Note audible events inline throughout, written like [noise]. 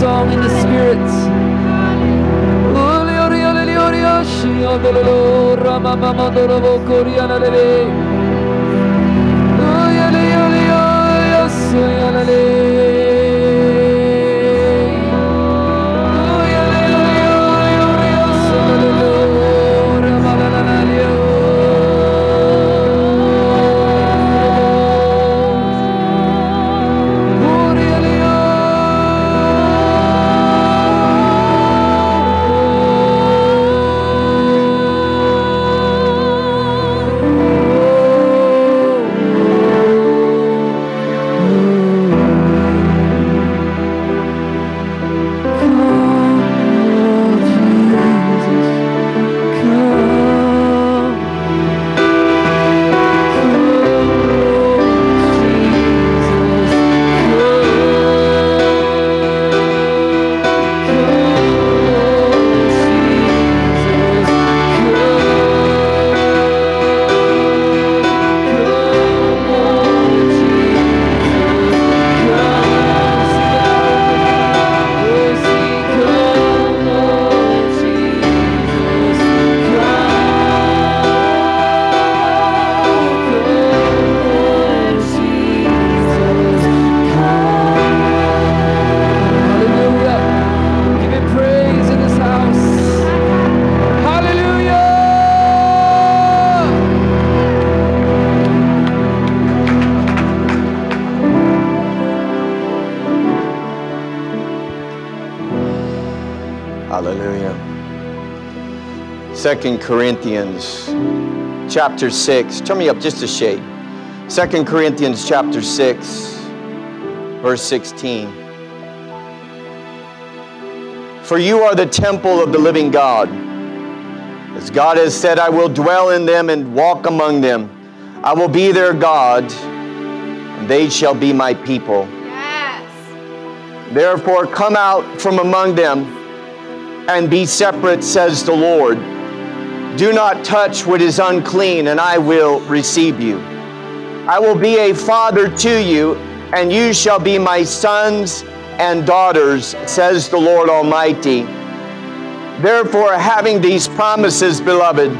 voices in the Second Corinthians chapter 6. Turn me up just a shade. Second Corinthians chapter 6, verse 16. For you are the temple of the living God. As God has said, I will dwell in them and walk among them. I will be their God, and they shall be my people. Therefore, come out from among them and be separate, says the Lord. Do not touch what is unclean, and I will receive you. I will be a father to you, and you shall be my sons and daughters, says the Lord Almighty. Therefore, having these promises, beloved,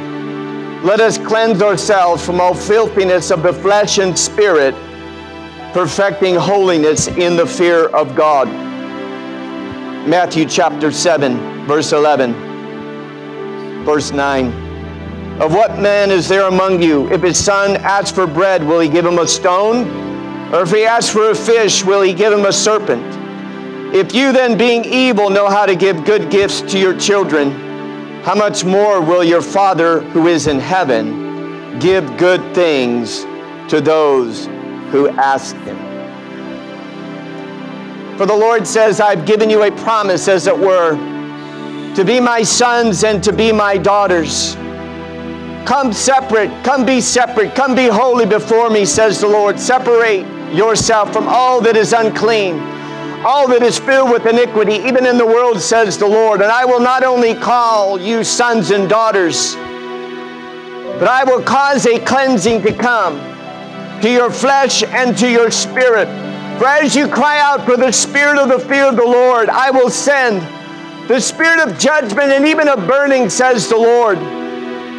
let us cleanse ourselves from all filthiness of the flesh and spirit, perfecting holiness in the fear of God. Matthew chapter 7, verse 11, verse 9. Of what man is there among you? If his son asks for bread, will he give him a stone? Or if he asks for a fish, will he give him a serpent? If you then, being evil, know how to give good gifts to your children, how much more will your Father who is in heaven give good things to those who ask him? For the Lord says, I've given you a promise, as it were, to be my sons and to be my daughters. Come separate, come be separate, come be holy before me, says the Lord. Separate yourself from all that is unclean, all that is filled with iniquity, even in the world, says the Lord. And I will not only call you sons and daughters, but I will cause a cleansing to come to your flesh and to your spirit. For as you cry out for the spirit of the fear of the Lord, I will send the spirit of judgment and even of burning, says the Lord.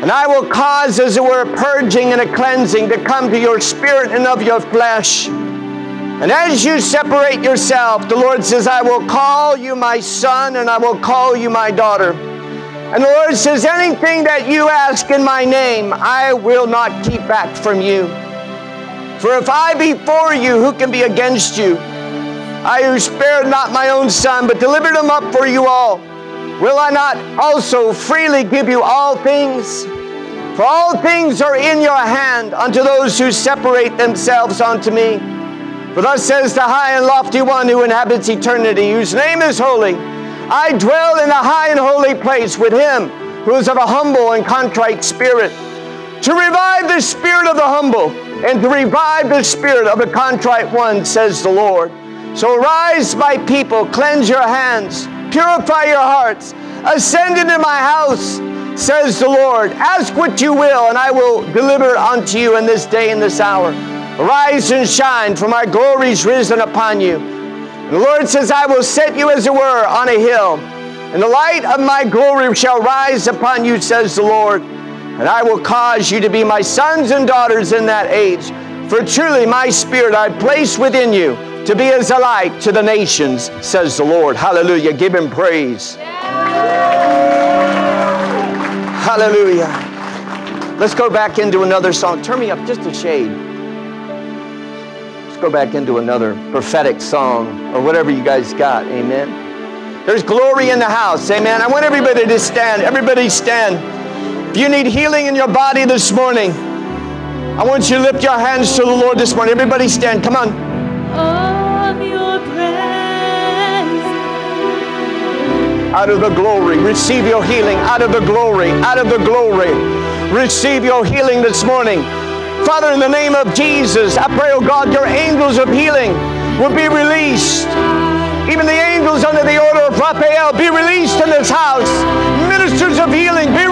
And I will cause, as it were, a purging and a cleansing to come to your spirit and of your flesh. And as you separate yourself, the Lord says, I will call you my son and I will call you my daughter. And the Lord says, anything that you ask in my name, I will not keep back from you. For if I be for you, who can be against you? I who spared not my own son, but delivered him up for you all. Will I not also freely give you all things? For all things are in your hand unto those who separate themselves unto me. For thus says the high and lofty one who inhabits eternity, whose name is holy. I dwell in a high and holy place with him who is of a humble and contrite spirit, to revive the spirit of the humble and to revive the spirit of the contrite one, says the Lord. So rise, my people, cleanse your hands, purify your hearts, ascend into my house, says the Lord. Ask what you will, and I will deliver unto you in this day and this hour. Rise and shine, for my glory is risen upon you. And the Lord says, I will set you as it were on a hill, and the light of my glory shall rise upon you, says the Lord. And I will cause you to be my sons and daughters in that age. For truly my spirit I place within you to be as a light to the nations, says the Lord. Hallelujah. Give him praise. Hallelujah. Let's go back into another song. Turn me up just a shade. Let's go back into another prophetic song or whatever you guys got. Amen. There's glory in the house. Amen. I want everybody to stand. Everybody stand. If you need healing in your body this morning, I want you to lift your hands to the Lord this morning. Everybody stand. Come on. Out of the glory. Receive your healing out of the glory, out of the glory. Receive your healing this morning. Father, in the name of Jesus, I pray, oh God, your angels of healing will be released. Even the angels under the order of Raphael be released in this house. Ministers of healing be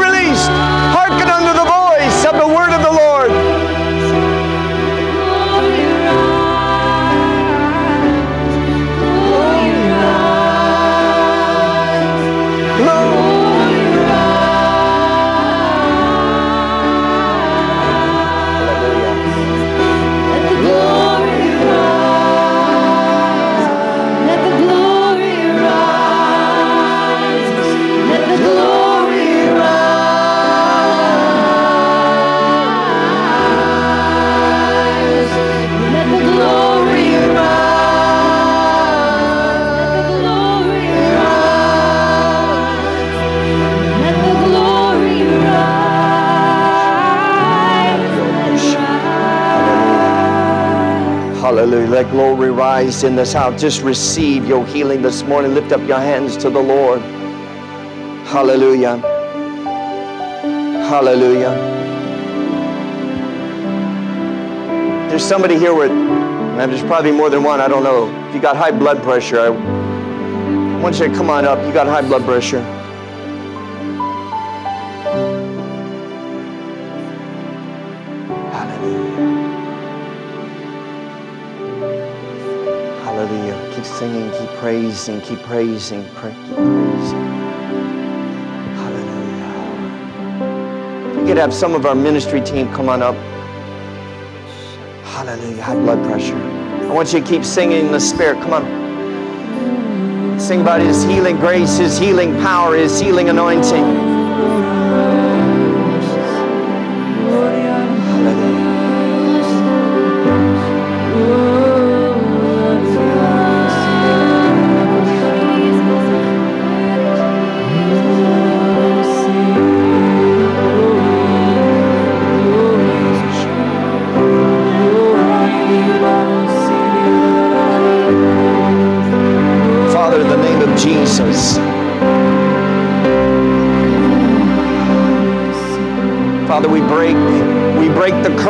Let glory rise in this house. Just receive your healing this morning. Lift up your hands to the Lord. Hallelujah. Hallelujah. There's somebody here with, and there's probably more than one, I don't know. If you got high blood pressure, I want you to come on up. You got high blood pressure. Praising, keep praising, pray, keep praising. Hallelujah. We could have some of our ministry team come on up. Hallelujah. High blood pressure. I want you to keep singing in the Spirit. Come on. Sing about His healing grace, His healing power, His healing anointing.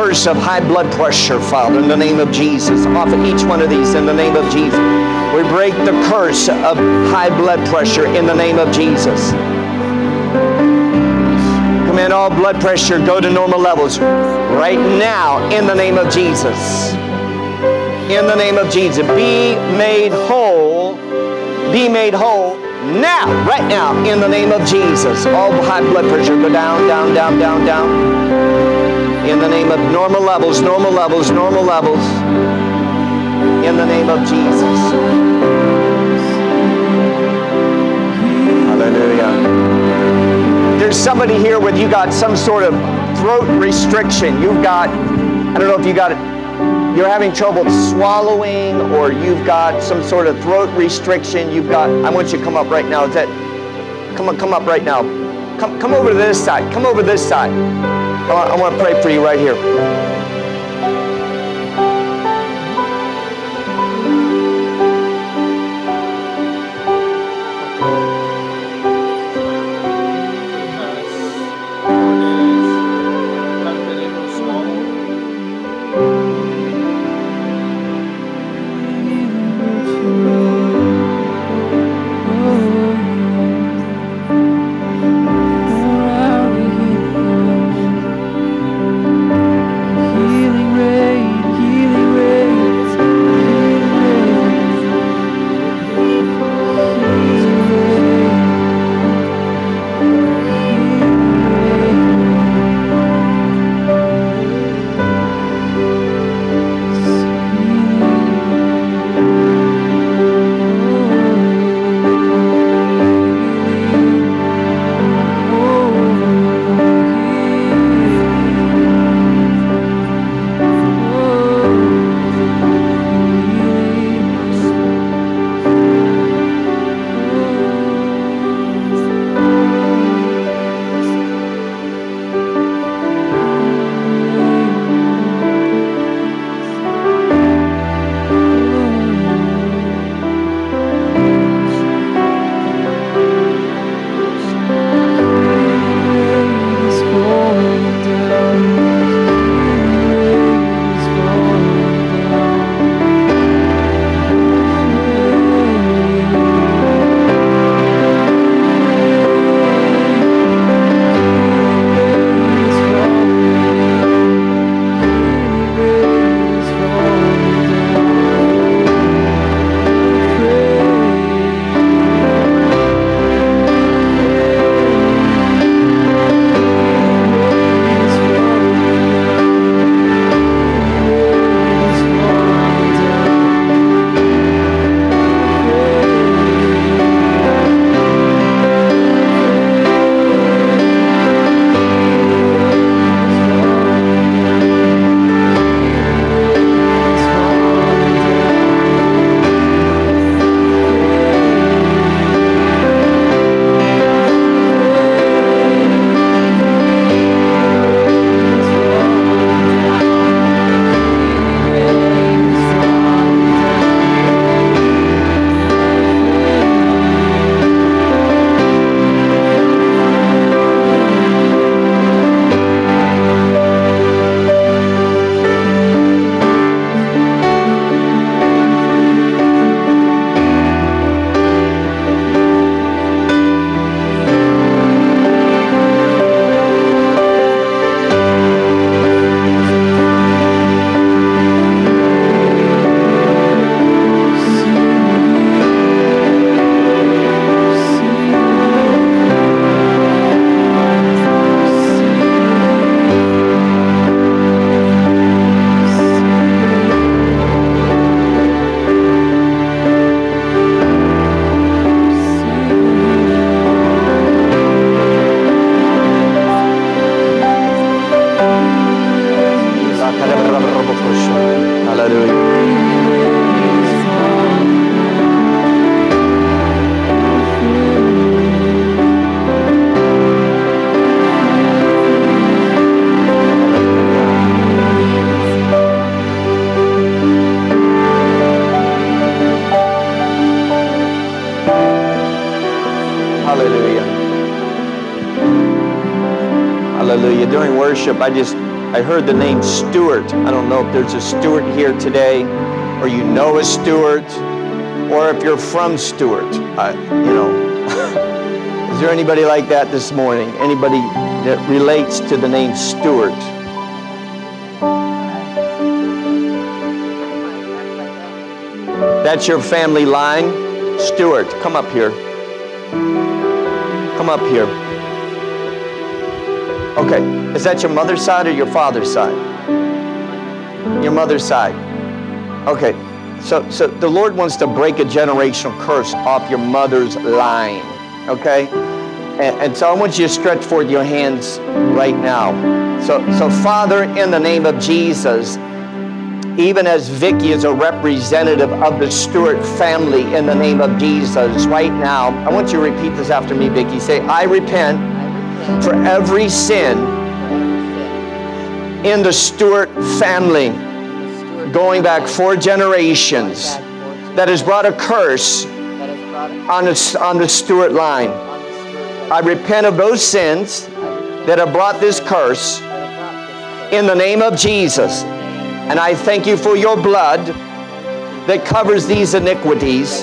Of high blood pressure, Father, in the name of Jesus. Off of each one of these in the name of Jesus. We break the curse of high blood pressure in the name of Jesus. Command all blood pressure go to normal levels right now in the name of Jesus. In the name of Jesus. Be made whole. Be made whole now, right now, in the name of Jesus. All high blood pressure go down, down, down, down, down. In the name of normal levels, normal levels, normal levels. In the name of Jesus. Hallelujah. There's somebody here with you got some sort of throat restriction. You've got, I don't know if you got it you're having trouble swallowing or you've got some sort of throat restriction, you've got, I want you to come up right now. Is that, come on, come up right now. Come, come over to this side. Come over this side. I want, to pray for you right here. I heard the name Stuart. I don't know if there's a Stuart here today, or you know a Stuart, or if you're from Stuart. I, you know, [laughs] is there anybody like that this morning? Anybody that relates to the name Stuart? That's your family line. Stuart, come up here. Come up here. Okay, is that your mother's side or your father's side? Your mother's side. Okay, so so the Lord wants to break a generational curse off your mother's line. Okay, and, and so I want you to stretch forth your hands right now. So so Father, in the name of Jesus, even as Vicky is a representative of the Stewart family in the name of Jesus right now, I want you to repeat this after me, Vicky. Say, I repent for every sin in the Stewart family going back four generations that has brought a curse on the, on the Stewart line. I repent of those sins that have brought this curse in the name of Jesus. And I thank you for your blood that covers these iniquities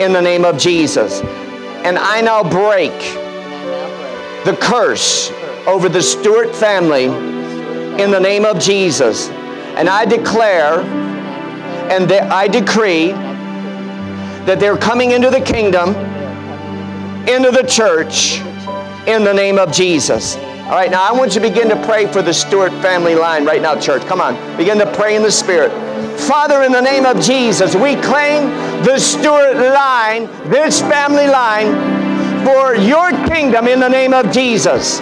in the name of Jesus. And I now break the curse over the Stewart family in the name of Jesus. And I declare and I decree that they're coming into the kingdom, into the church, in the name of Jesus. All right, now I want you to begin to pray for the Stewart family line right now, church. Come on, begin to pray in the Spirit. Father, in the name of Jesus, we claim the Stewart line, this family line, for your kingdom in the name of Jesus.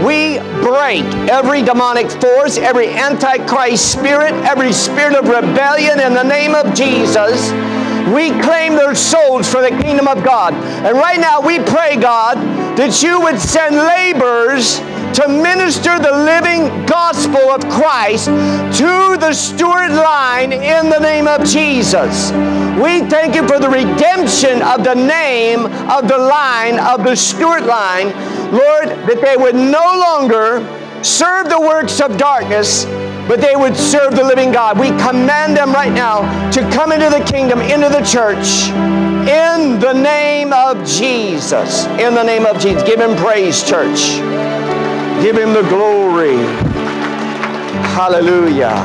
We break every demonic force, every antichrist spirit, every spirit of rebellion in the name of Jesus. We claim their souls for the kingdom of God. And right now we pray, God, that you would send laborers to minister the living gospel of Christ to the Stewart line in the name of Jesus. We thank you for the redemption of the name of the line, of the Stewart line, Lord, that they would no longer serve the works of darkness, but they would serve the living God. We command them right now to come into the kingdom, into the church, in the name of Jesus. In the name of Jesus. Give him praise, church. Give him the glory. Hallelujah.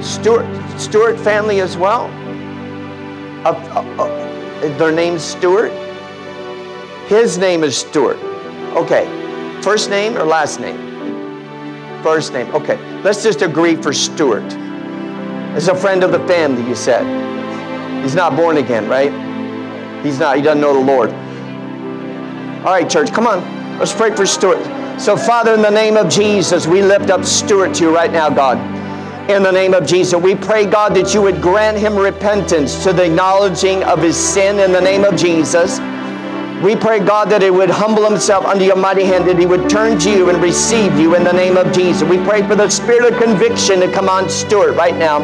Stewart, Stewart family as well. Uh, uh, uh, their name's Stewart. His name is Stewart. Okay. First name or last name? First name. Okay. Let's just agree for Stewart. As a friend of the family, you said. He's not born again, right? He's not. He doesn't know the Lord. All right, church, come on. Let's pray for Stuart. So, Father, in the name of Jesus, we lift up Stuart to you right now, God. In the name of Jesus, we pray, God, that you would grant him repentance to the acknowledging of his sin in the name of Jesus. We pray, God, that he would humble himself under your mighty hand, that he would turn to you and receive you in the name of Jesus. We pray for the spirit of conviction to come on Stuart right now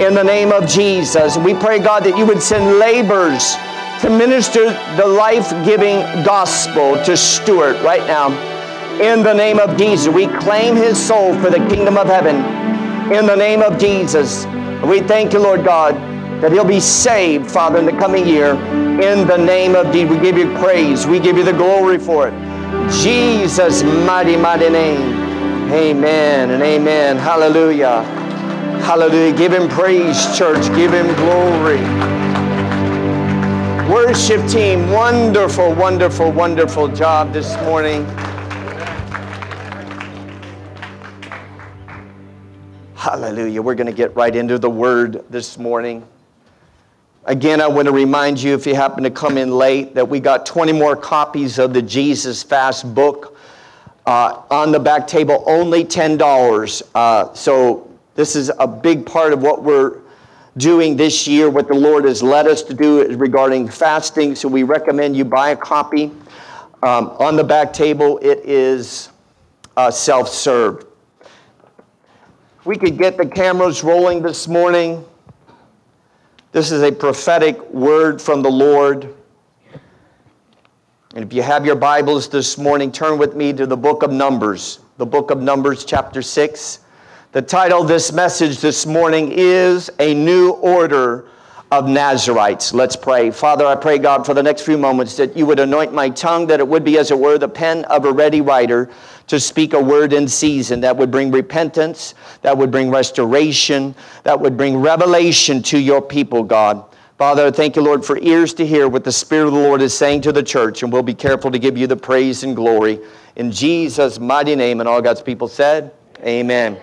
in the name of Jesus. We pray, God, that you would send laborers to minister the life giving gospel to Stuart right now. In the name of Jesus, we claim his soul for the kingdom of heaven. In the name of Jesus, we thank you, Lord God, that he'll be saved, Father, in the coming year. In the name of Jesus, we give you praise. We give you the glory for it. Jesus' mighty, mighty name. Amen and amen. Hallelujah. Hallelujah. Give him praise, church. Give him glory. Worship team, wonderful, wonderful, wonderful job this morning. Hallelujah. We're going to get right into the word this morning. Again, I want to remind you, if you happen to come in late, that we got 20 more copies of the Jesus Fast book uh, on the back table, only $10. Uh, so, this is a big part of what we're doing this year, what the Lord has led us to do regarding fasting. So, we recommend you buy a copy. Um, on the back table, it is uh, self served. We could get the cameras rolling this morning. This is a prophetic word from the Lord. And if you have your Bibles this morning, turn with me to the book of Numbers, the book of Numbers, chapter 6. The title of this message this morning is A New Order of Nazarites. Let's pray. Father, I pray, God, for the next few moments that you would anoint my tongue, that it would be, as it were, the pen of a ready writer to speak a word in season that would bring repentance, that would bring restoration, that would bring revelation to your people, God. Father, thank you, Lord, for ears to hear what the Spirit of the Lord is saying to the church, and we'll be careful to give you the praise and glory. In Jesus' mighty name, and all God's people said, Amen.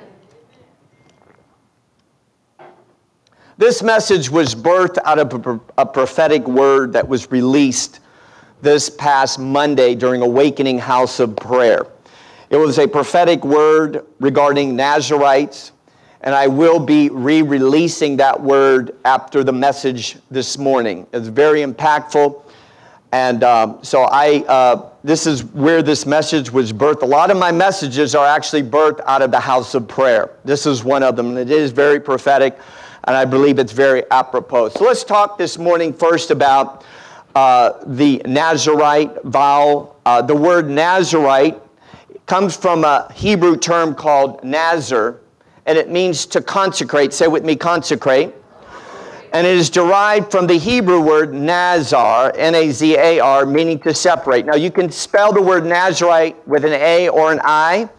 This message was birthed out of a prophetic word that was released this past Monday during Awakening House of Prayer. It was a prophetic word regarding Nazarites, and I will be re releasing that word after the message this morning. It's very impactful. And um, so I, uh, this is where this message was birthed. A lot of my messages are actually birthed out of the house of prayer. This is one of them, and it is very prophetic, and I believe it's very apropos. So let's talk this morning first about uh, the Nazarite vow. Uh, the word Nazarite comes from a Hebrew term called Nazar, and it means to consecrate. Say with me, consecrate. And it is derived from the Hebrew word Nazar, N A Z A R, meaning to separate. Now, you can spell the word Nazarite with an A or an I.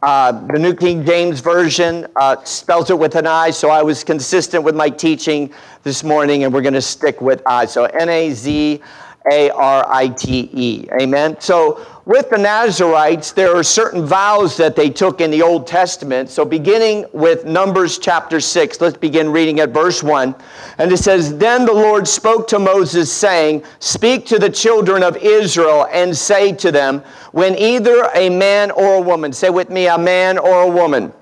Uh, the New King James Version uh, spells it with an I, so I was consistent with my teaching this morning, and we're going to stick with I. So N A Z A R I T E. Amen. So with the Nazarites, there are certain vows that they took in the Old Testament. So, beginning with Numbers chapter 6, let's begin reading at verse 1. And it says, Then the Lord spoke to Moses, saying, Speak to the children of Israel and say to them, When either a man or a woman, say with me, a man or a woman,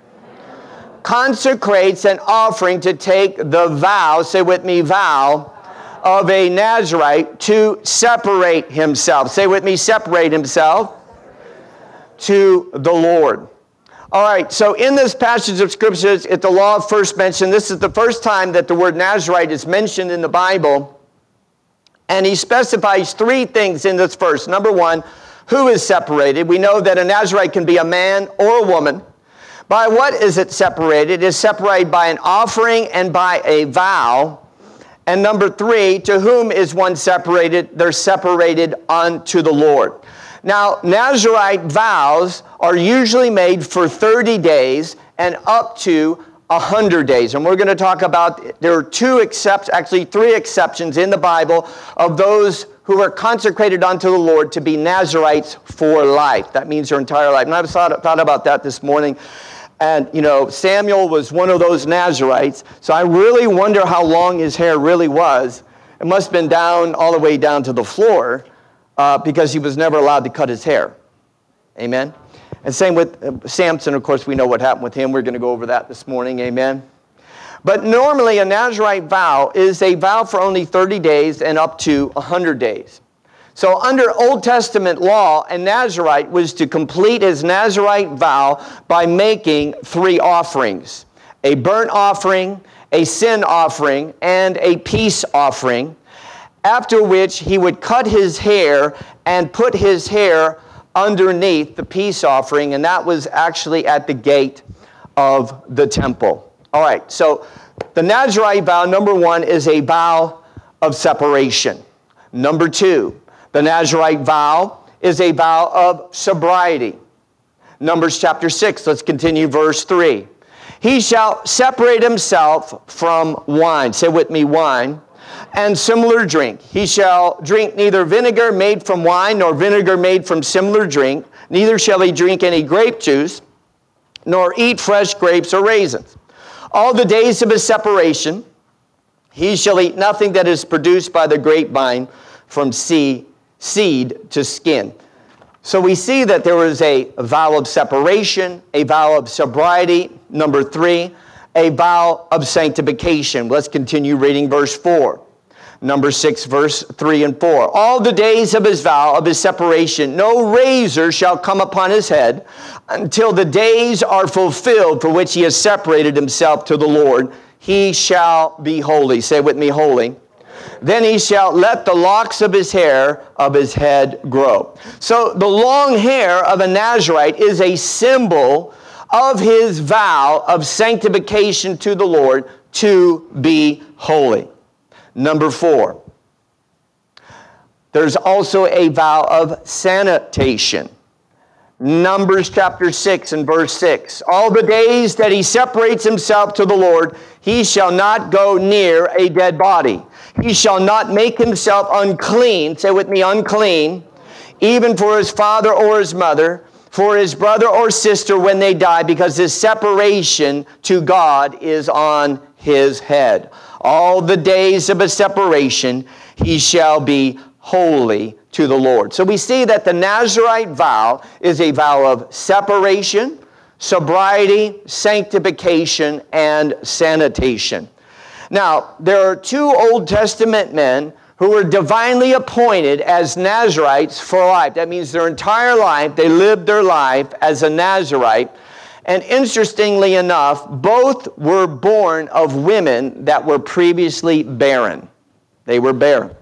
consecrates an offering to take the vow, say with me, vow of a Nazarite to separate himself. Say with me, separate himself to the Lord. All right, so in this passage of scriptures, it's the law first mention. This is the first time that the word Nazarite is mentioned in the Bible. And he specifies three things in this verse. Number one, who is separated? We know that a Nazarite can be a man or a woman. By what is it separated? It is separated by an offering and by a vow. And number three, to whom is one separated? They're separated unto the Lord. Now, Nazarite vows are usually made for 30 days and up to 100 days. And we're going to talk about, there are two exceptions, actually three exceptions in the Bible of those who are consecrated unto the Lord to be Nazarites for life. That means their entire life. And I've thought, thought about that this morning. And, you know, Samuel was one of those Nazarites. So I really wonder how long his hair really was. It must have been down all the way down to the floor uh, because he was never allowed to cut his hair. Amen. And same with uh, Samson, of course, we know what happened with him. We're going to go over that this morning. Amen. But normally, a Nazarite vow is a vow for only 30 days and up to 100 days. So, under Old Testament law, a Nazarite was to complete his Nazarite vow by making three offerings a burnt offering, a sin offering, and a peace offering. After which he would cut his hair and put his hair underneath the peace offering, and that was actually at the gate of the temple. All right, so the Nazarite vow, number one, is a vow of separation. Number two, the Nazarite vow is a vow of sobriety. Numbers chapter 6, let's continue verse 3. He shall separate himself from wine. Say with me, wine. And similar drink. He shall drink neither vinegar made from wine nor vinegar made from similar drink. Neither shall he drink any grape juice, nor eat fresh grapes or raisins. All the days of his separation, he shall eat nothing that is produced by the grapevine from sea seed to skin. So we see that there was a vow of separation, a vow of sobriety. Number three, a vow of sanctification. Let's continue reading verse 4. Number 6, verse 3 and 4. All the days of his vow, of his separation, no razor shall come upon his head until the days are fulfilled for which he has separated himself to the Lord. He shall be holy. Say with me, holy. Then he shall let the locks of his hair of his head grow. So the long hair of a Nazarite is a symbol of his vow of sanctification to the Lord to be holy. Number four, there's also a vow of sanitation. Numbers chapter 6 and verse 6. All the days that he separates himself to the Lord, he shall not go near a dead body. He shall not make himself unclean, say with me, unclean, even for his father or his mother, for his brother or sister when they die, because his separation to God is on his head. All the days of a separation, he shall be holy to the Lord. So we see that the Nazarite vow is a vow of separation, sobriety, sanctification, and sanitation. Now, there are two Old Testament men who were divinely appointed as Nazarites for life. That means their entire life, they lived their life as a Nazarite. And interestingly enough, both were born of women that were previously barren. They were barren.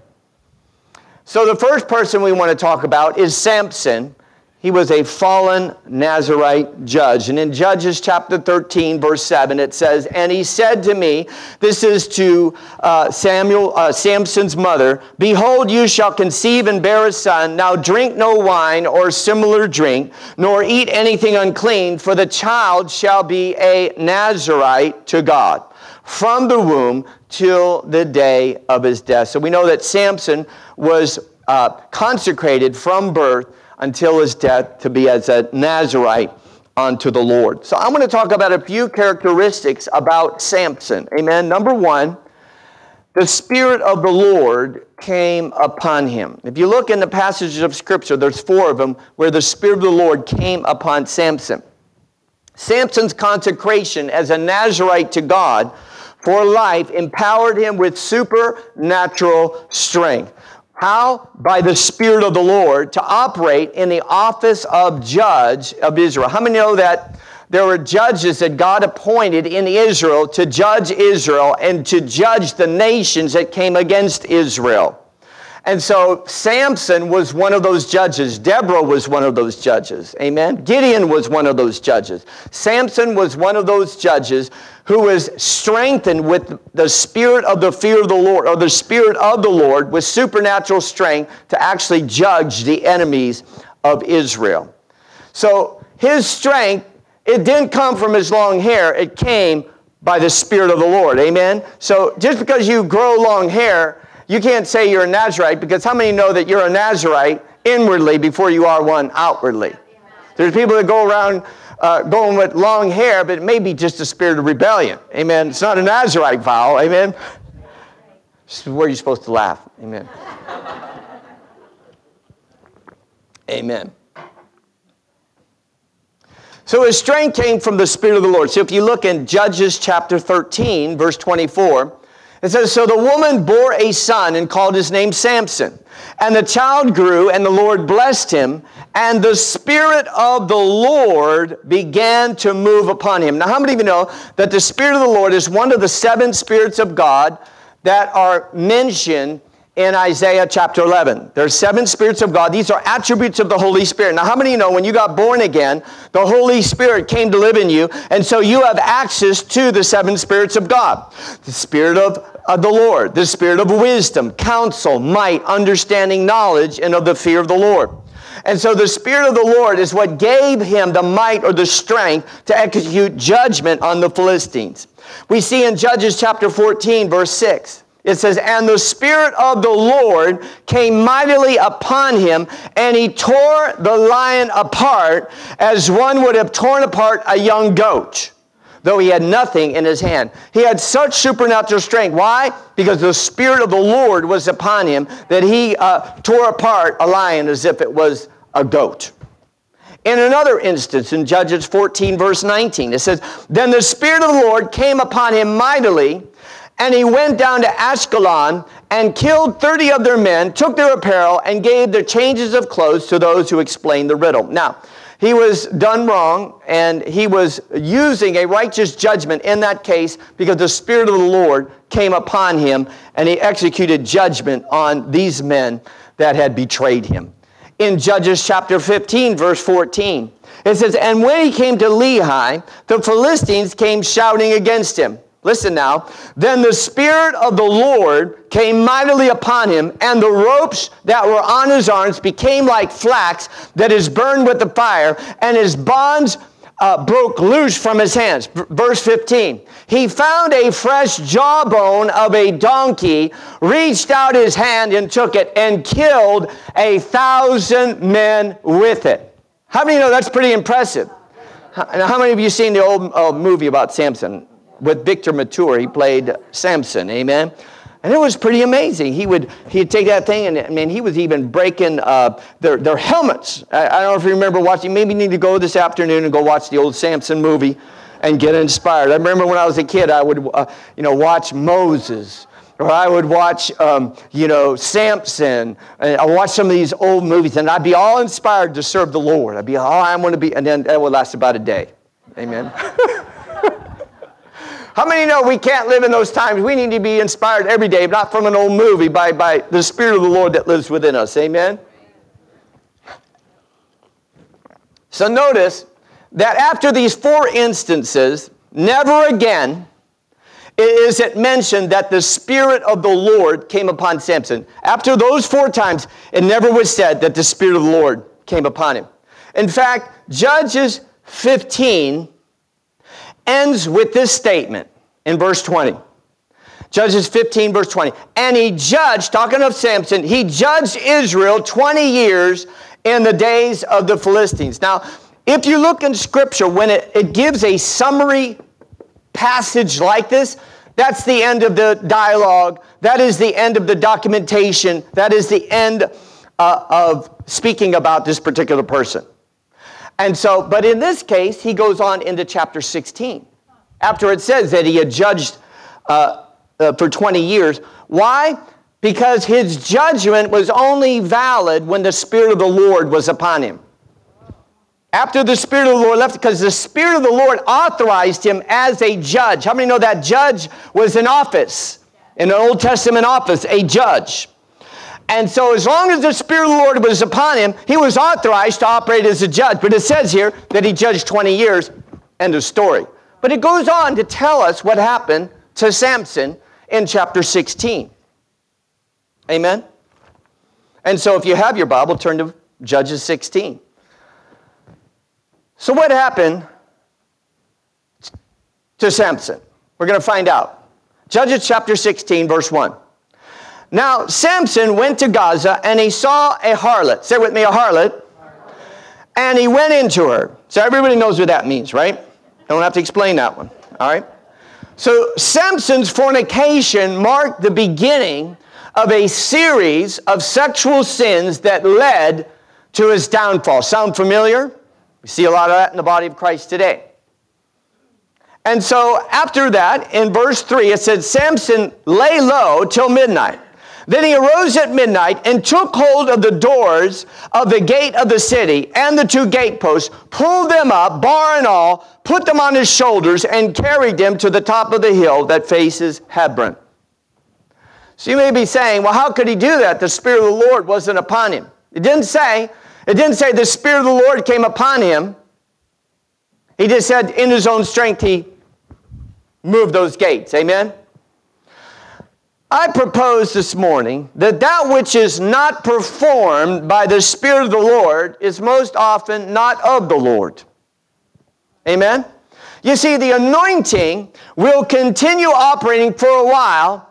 So the first person we want to talk about is Samson. He was a fallen Nazarite judge. And in Judges chapter 13, verse 7, it says, And he said to me, This is to uh, Samuel, uh, Samson's mother, Behold, you shall conceive and bear a son. Now drink no wine or similar drink, nor eat anything unclean, for the child shall be a Nazarite to God from the womb till the day of his death. So we know that Samson was uh, consecrated from birth until his death to be as a Nazarite unto the Lord. So I'm going to talk about a few characteristics about Samson. Amen. Number one, the Spirit of the Lord came upon him. If you look in the passages of Scripture, there's four of them where the Spirit of the Lord came upon Samson. Samson's consecration as a Nazarite to God for life empowered him with supernatural strength. How? By the Spirit of the Lord to operate in the office of judge of Israel. How many know that there were judges that God appointed in Israel to judge Israel and to judge the nations that came against Israel? And so Samson was one of those judges. Deborah was one of those judges. Amen. Gideon was one of those judges. Samson was one of those judges who was strengthened with the spirit of the fear of the Lord, or the spirit of the Lord with supernatural strength to actually judge the enemies of Israel. So his strength, it didn't come from his long hair, it came by the Spirit of the Lord. Amen? So just because you grow long hair, you can't say you're a Nazarite because how many know that you're a Nazarite inwardly before you are one outwardly? There's people that go around uh, going with long hair, but it may be just a spirit of rebellion. Amen. It's not a Nazarite vow. Amen. This is where you're supposed to laugh. Amen. Amen. So his strength came from the Spirit of the Lord. So if you look in Judges chapter 13, verse 24, it says, So the woman bore a son and called his name Samson. And the child grew, and the Lord blessed him, and the Spirit of the Lord began to move upon him. Now, how many of you know that the Spirit of the Lord is one of the seven spirits of God that are mentioned in Isaiah chapter 11. There's seven spirits of God. These are attributes of the Holy Spirit. Now, how many know when you got born again, the Holy Spirit came to live in you, and so you have access to the seven spirits of God. The Spirit of, of the Lord, the Spirit of wisdom, counsel, might, understanding, knowledge, and of the fear of the Lord. And so the Spirit of the Lord is what gave him the might or the strength to execute judgment on the Philistines. We see in Judges chapter 14, verse 6. It says, And the Spirit of the Lord came mightily upon him, and he tore the lion apart as one would have torn apart a young goat, though he had nothing in his hand. He had such supernatural strength. Why? Because the Spirit of the Lord was upon him that he uh, tore apart a lion as if it was a goat. In another instance, in Judges 14, verse 19, it says, Then the Spirit of the Lord came upon him mightily and he went down to Ashkelon and killed 30 of their men, took their apparel, and gave their changes of clothes to those who explained the riddle. Now, he was done wrong and he was using a righteous judgment in that case because the Spirit of the Lord came upon him and he executed judgment on these men that had betrayed him. In Judges chapter 15, verse 14, it says, And when he came to Lehi, the Philistines came shouting against him. Listen now. Then the Spirit of the Lord came mightily upon him, and the ropes that were on his arms became like flax that is burned with the fire, and his bonds uh, broke loose from his hands. Verse 15. He found a fresh jawbone of a donkey, reached out his hand and took it, and killed a thousand men with it. How many know that's pretty impressive? How, how many of you seen the old uh, movie about Samson? With Victor Mature. He played Samson, amen? And it was pretty amazing. He would he'd take that thing and I mean he was even breaking uh, their their helmets. I, I, don't know if you remember watching. Maybe you need to go this afternoon and go watch the old Samson movie and get inspired. I remember when I was a kid, I would uh, you know watch Moses. Or I would watch, um, you know, Samson. And I watch some of these old movies, and I'd be all inspired to serve the Lord. I'd be, oh, I'm going to be, and then that would last about a day. Amen. [laughs] How many know we can't live in those times? We need to be inspired every day, not from an old movie, by, by the Spirit of the Lord that lives within us. Amen? So notice that after these four instances, never again is it mentioned that the Spirit of the Lord came upon Samson. After those four times, it never was said that the Spirit of the Lord came upon him. In fact, Judges 15 ends with this statement in verse 20. Judges 15, verse 20. And he judged, talking of Samson, he judged Israel 20 years in the days of the Philistines. Now, if you look in Scripture, when it, it gives a summary passage like this, that's the end of the dialogue. That is the end of the documentation. That is the end uh, of speaking about this particular person. And so, but in this case, he goes on into chapter 16 after it says that he had judged uh, uh, for 20 years. Why? Because his judgment was only valid when the Spirit of the Lord was upon him. After the Spirit of the Lord left, because the Spirit of the Lord authorized him as a judge. How many know that judge was in office? In an Old Testament office, a judge. And so, as long as the Spirit of the Lord was upon him, he was authorized to operate as a judge. But it says here that he judged 20 years. End of story. But it goes on to tell us what happened to Samson in chapter 16. Amen? And so, if you have your Bible, turn to Judges 16. So, what happened to Samson? We're going to find out. Judges chapter 16, verse 1. Now, Samson went to Gaza and he saw a harlot. Say with me, a harlot. And he went into her. So, everybody knows what that means, right? Don't have to explain that one. All right? So, Samson's fornication marked the beginning of a series of sexual sins that led to his downfall. Sound familiar? We see a lot of that in the body of Christ today. And so, after that, in verse 3, it said, Samson lay low till midnight. Then he arose at midnight and took hold of the doors of the gate of the city and the two gateposts, pulled them up, bar and all, put them on his shoulders, and carried them to the top of the hill that faces Hebron. So you may be saying, well, how could he do that? The Spirit of the Lord wasn't upon him. It didn't say, it didn't say the Spirit of the Lord came upon him. He just said, in his own strength, he moved those gates. Amen? I propose this morning that that which is not performed by the Spirit of the Lord is most often not of the Lord. Amen? You see, the anointing will continue operating for a while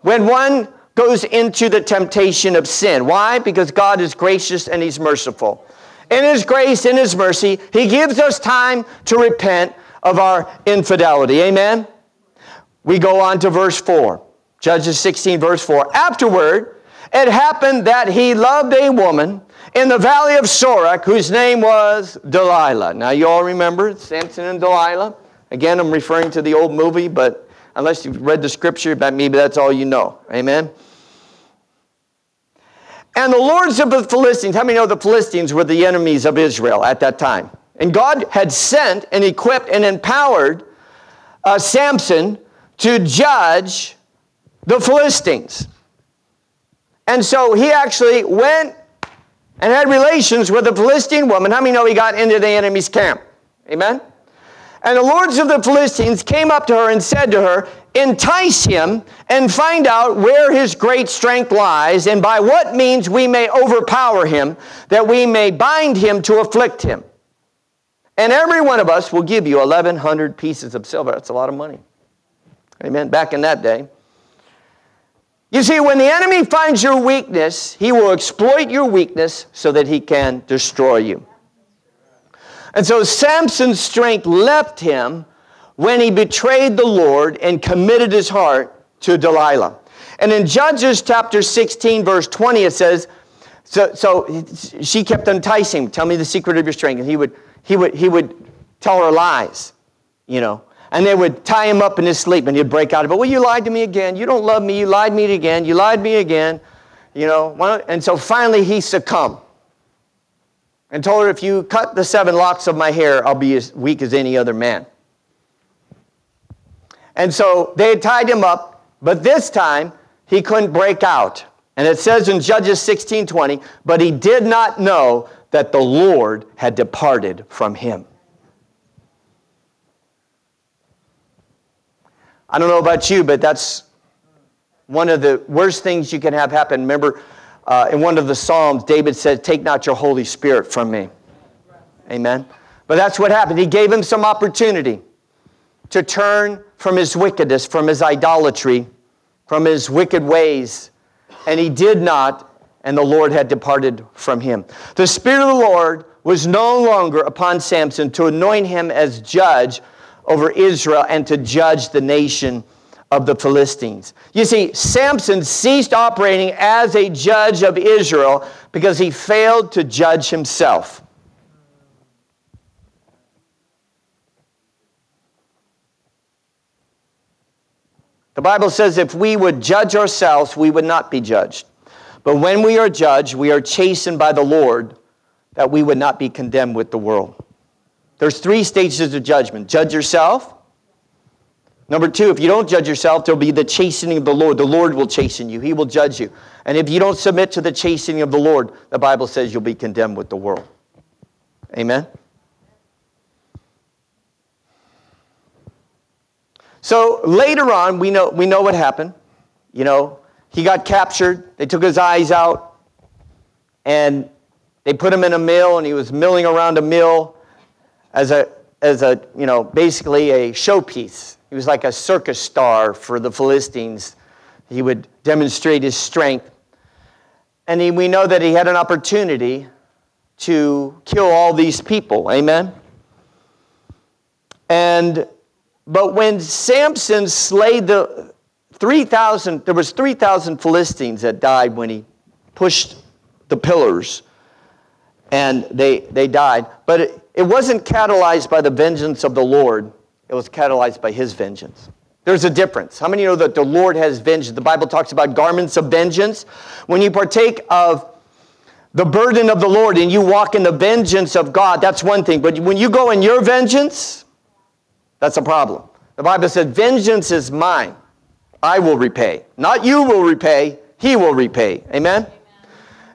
when one goes into the temptation of sin. Why? Because God is gracious and He's merciful. In His grace, in His mercy, He gives us time to repent of our infidelity. Amen? We go on to verse 4. Judges 16, verse 4. Afterward, it happened that he loved a woman in the valley of Sorek whose name was Delilah. Now, you all remember Samson and Delilah? Again, I'm referring to the old movie, but unless you've read the scripture, maybe that's all you know. Amen? And the lords of the Philistines, how many know the Philistines were the enemies of Israel at that time? And God had sent and equipped and empowered uh, Samson to judge the Philistines. And so he actually went and had relations with a Philistine woman. How many know he got into the enemy's camp? Amen? And the lords of the Philistines came up to her and said to her, Entice him and find out where his great strength lies, and by what means we may overpower him, that we may bind him to afflict him. And every one of us will give you 1,100 pieces of silver. That's a lot of money. Amen. Back in that day. You see, when the enemy finds your weakness, he will exploit your weakness so that he can destroy you. And so Samson's strength left him when he betrayed the Lord and committed his heart to Delilah. And in Judges chapter 16, verse 20, it says, so, so she kept enticing him, tell me the secret of your strength. And he would, he would, he would tell her lies, you know. And they would tie him up in his sleep and he'd break out of it. Well, you lied to me again. You don't love me. You lied to me again. You lied to me again. You know, and so finally he succumbed and told her, if you cut the seven locks of my hair, I'll be as weak as any other man. And so they had tied him up, but this time he couldn't break out. And it says in Judges 16 20, but he did not know that the Lord had departed from him. I don't know about you, but that's one of the worst things you can have happen. Remember, uh, in one of the Psalms, David said, Take not your Holy Spirit from me. Amen. But that's what happened. He gave him some opportunity to turn from his wickedness, from his idolatry, from his wicked ways. And he did not, and the Lord had departed from him. The Spirit of the Lord was no longer upon Samson to anoint him as judge over Israel and to judge the nation of the Philistines. You see, Samson ceased operating as a judge of Israel because he failed to judge himself. The Bible says if we would judge ourselves, we would not be judged. But when we are judged, we are chastened by the Lord that we would not be condemned with the world. There's three stages of judgment judge yourself, Number two, if you don't judge yourself, there'll be the chastening of the Lord. The Lord will chasten you, He will judge you. And if you don't submit to the chastening of the Lord, the Bible says you'll be condemned with the world. Amen? So later on, we know, we know what happened. You know, he got captured, they took his eyes out, and they put him in a mill, and he was milling around a mill as a, as a you know, basically a showpiece. He was like a circus star for the Philistines. He would demonstrate his strength. And he, we know that he had an opportunity to kill all these people. Amen? And, but when Samson slayed the 3,000, there was 3,000 Philistines that died when he pushed the pillars and they, they died. But it, it wasn't catalyzed by the vengeance of the Lord it was catalyzed by his vengeance. There's a difference. How many know that the Lord has vengeance? The Bible talks about garments of vengeance. When you partake of the burden of the Lord and you walk in the vengeance of God, that's one thing. But when you go in your vengeance, that's a problem. The Bible said, Vengeance is mine. I will repay. Not you will repay, he will repay. Amen? Amen?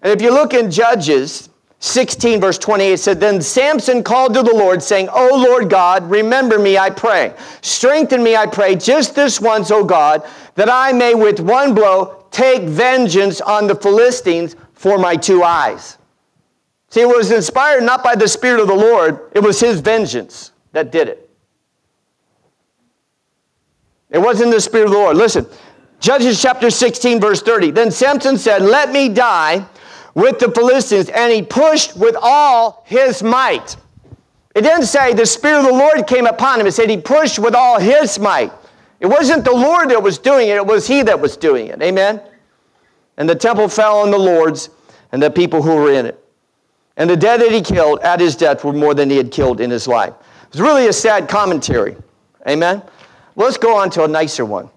And if you look in Judges, 16, verse 28 said, Then Samson called to the Lord, saying, O Lord God, remember me, I pray. Strengthen me, I pray, just this once, O God, that I may with one blow take vengeance on the Philistines for my two eyes. See, it was inspired not by the Spirit of the Lord, it was his vengeance that did it. It wasn't the Spirit of the Lord. Listen, Judges chapter 16, verse 30. Then Samson said, Let me die with the Philistines, and he pushed with all his might. It didn't say the Spirit of the Lord came upon him. It said he pushed with all his might. It wasn't the Lord that was doing it, it was he that was doing it. Amen? And the temple fell on the lords and the people who were in it. And the dead that he killed at his death were more than he had killed in his life. It's really a sad commentary. Amen? Let's go on to a nicer one.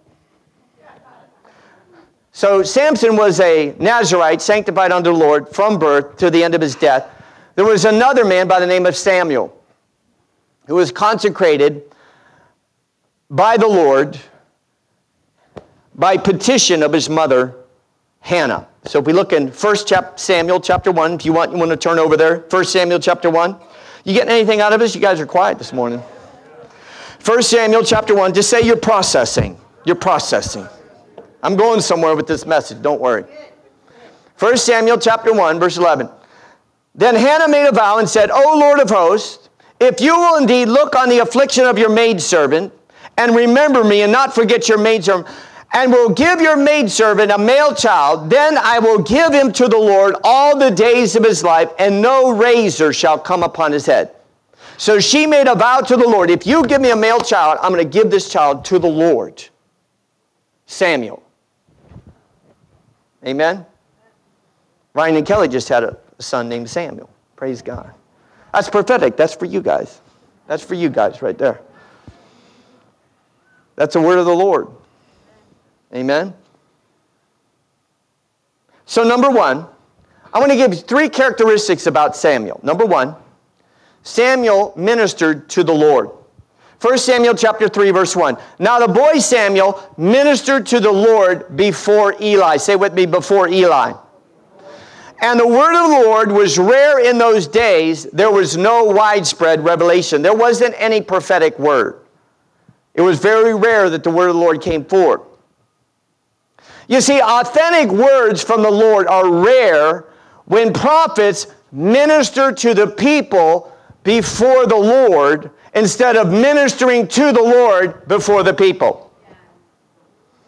So Samson was a Nazarite, sanctified unto the Lord from birth to the end of his death. There was another man by the name of Samuel who was consecrated by the Lord by petition of his mother, Hannah. So if we look in 1 chap- Samuel chapter 1, if you want, you want to turn over there. 1 Samuel chapter 1. You getting anything out of this? You guys are quiet this morning. 1 Samuel chapter 1, just say you're processing. You're processing. I'm going somewhere with this message, don't worry. 1 Samuel chapter 1, verse 11. Then Hannah made a vow and said, O Lord of hosts, if you will indeed look on the affliction of your maidservant and remember me and not forget your maidservant, and will give your maidservant a male child, then I will give him to the Lord all the days of his life, and no razor shall come upon his head. So she made a vow to the Lord if you give me a male child, I'm going to give this child to the Lord. Samuel. Amen? Ryan and Kelly just had a son named Samuel. Praise God. That's prophetic. That's for you guys. That's for you guys right there. That's a word of the Lord. Amen? So, number one, I want to give you three characteristics about Samuel. Number one, Samuel ministered to the Lord. 1 Samuel chapter 3 verse 1. Now the boy Samuel ministered to the Lord before Eli. Say with me before Eli. And the word of the Lord was rare in those days. There was no widespread revelation. There wasn't any prophetic word. It was very rare that the word of the Lord came forth. You see, authentic words from the Lord are rare when prophets minister to the people before the Lord instead of ministering to the Lord before the people.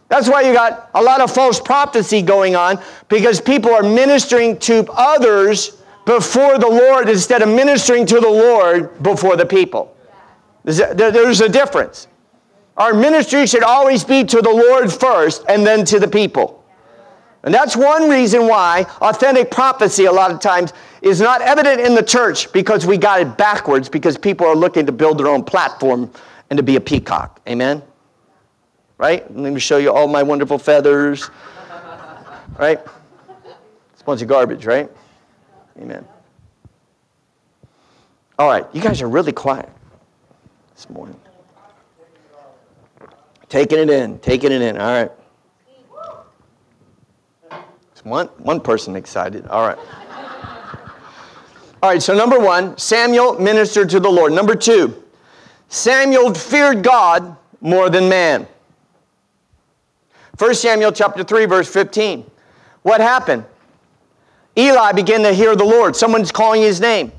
That's why you got a lot of false prophecy going on because people are ministering to others before the Lord instead of ministering to the Lord before the people. There's a difference. Our ministry should always be to the Lord first and then to the people. And that's one reason why authentic prophecy, a lot of times, is not evident in the church because we got it backwards because people are looking to build their own platform and to be a peacock. Amen? Right? Let me show you all my wonderful feathers. Right? It's a bunch of garbage, right? Amen. All right, you guys are really quiet this morning. Taking it in, taking it in. All right. One, one person excited. All right. All right, so number one, Samuel ministered to the Lord. Number two, Samuel feared God more than man. 1 Samuel chapter 3, verse 15. What happened? Eli began to hear the Lord. Someone's calling his name.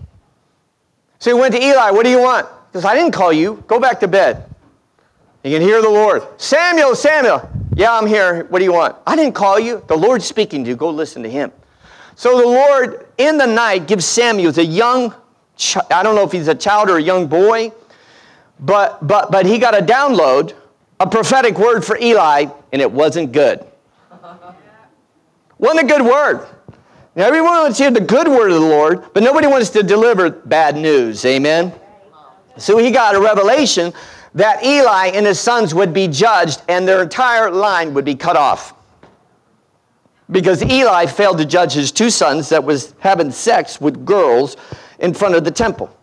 So he went to Eli, What do you want? He says, I didn't call you. Go back to bed. You can hear the Lord. Samuel, Samuel. Yeah, I'm here. What do you want? I didn't call you. The Lord's speaking to you. Go listen to him. So the Lord, in the night, gives Samuel, a young, I don't know if he's a child or a young boy, but, but, but he got a download, a prophetic word for Eli, and it wasn't good. Wasn't a good word. Now, everyone wants to hear the good word of the Lord, but nobody wants to deliver bad news. Amen? So he got a revelation that Eli and his sons would be judged and their entire line would be cut off. Because Eli failed to judge his two sons that was having sex with girls in front of the temple.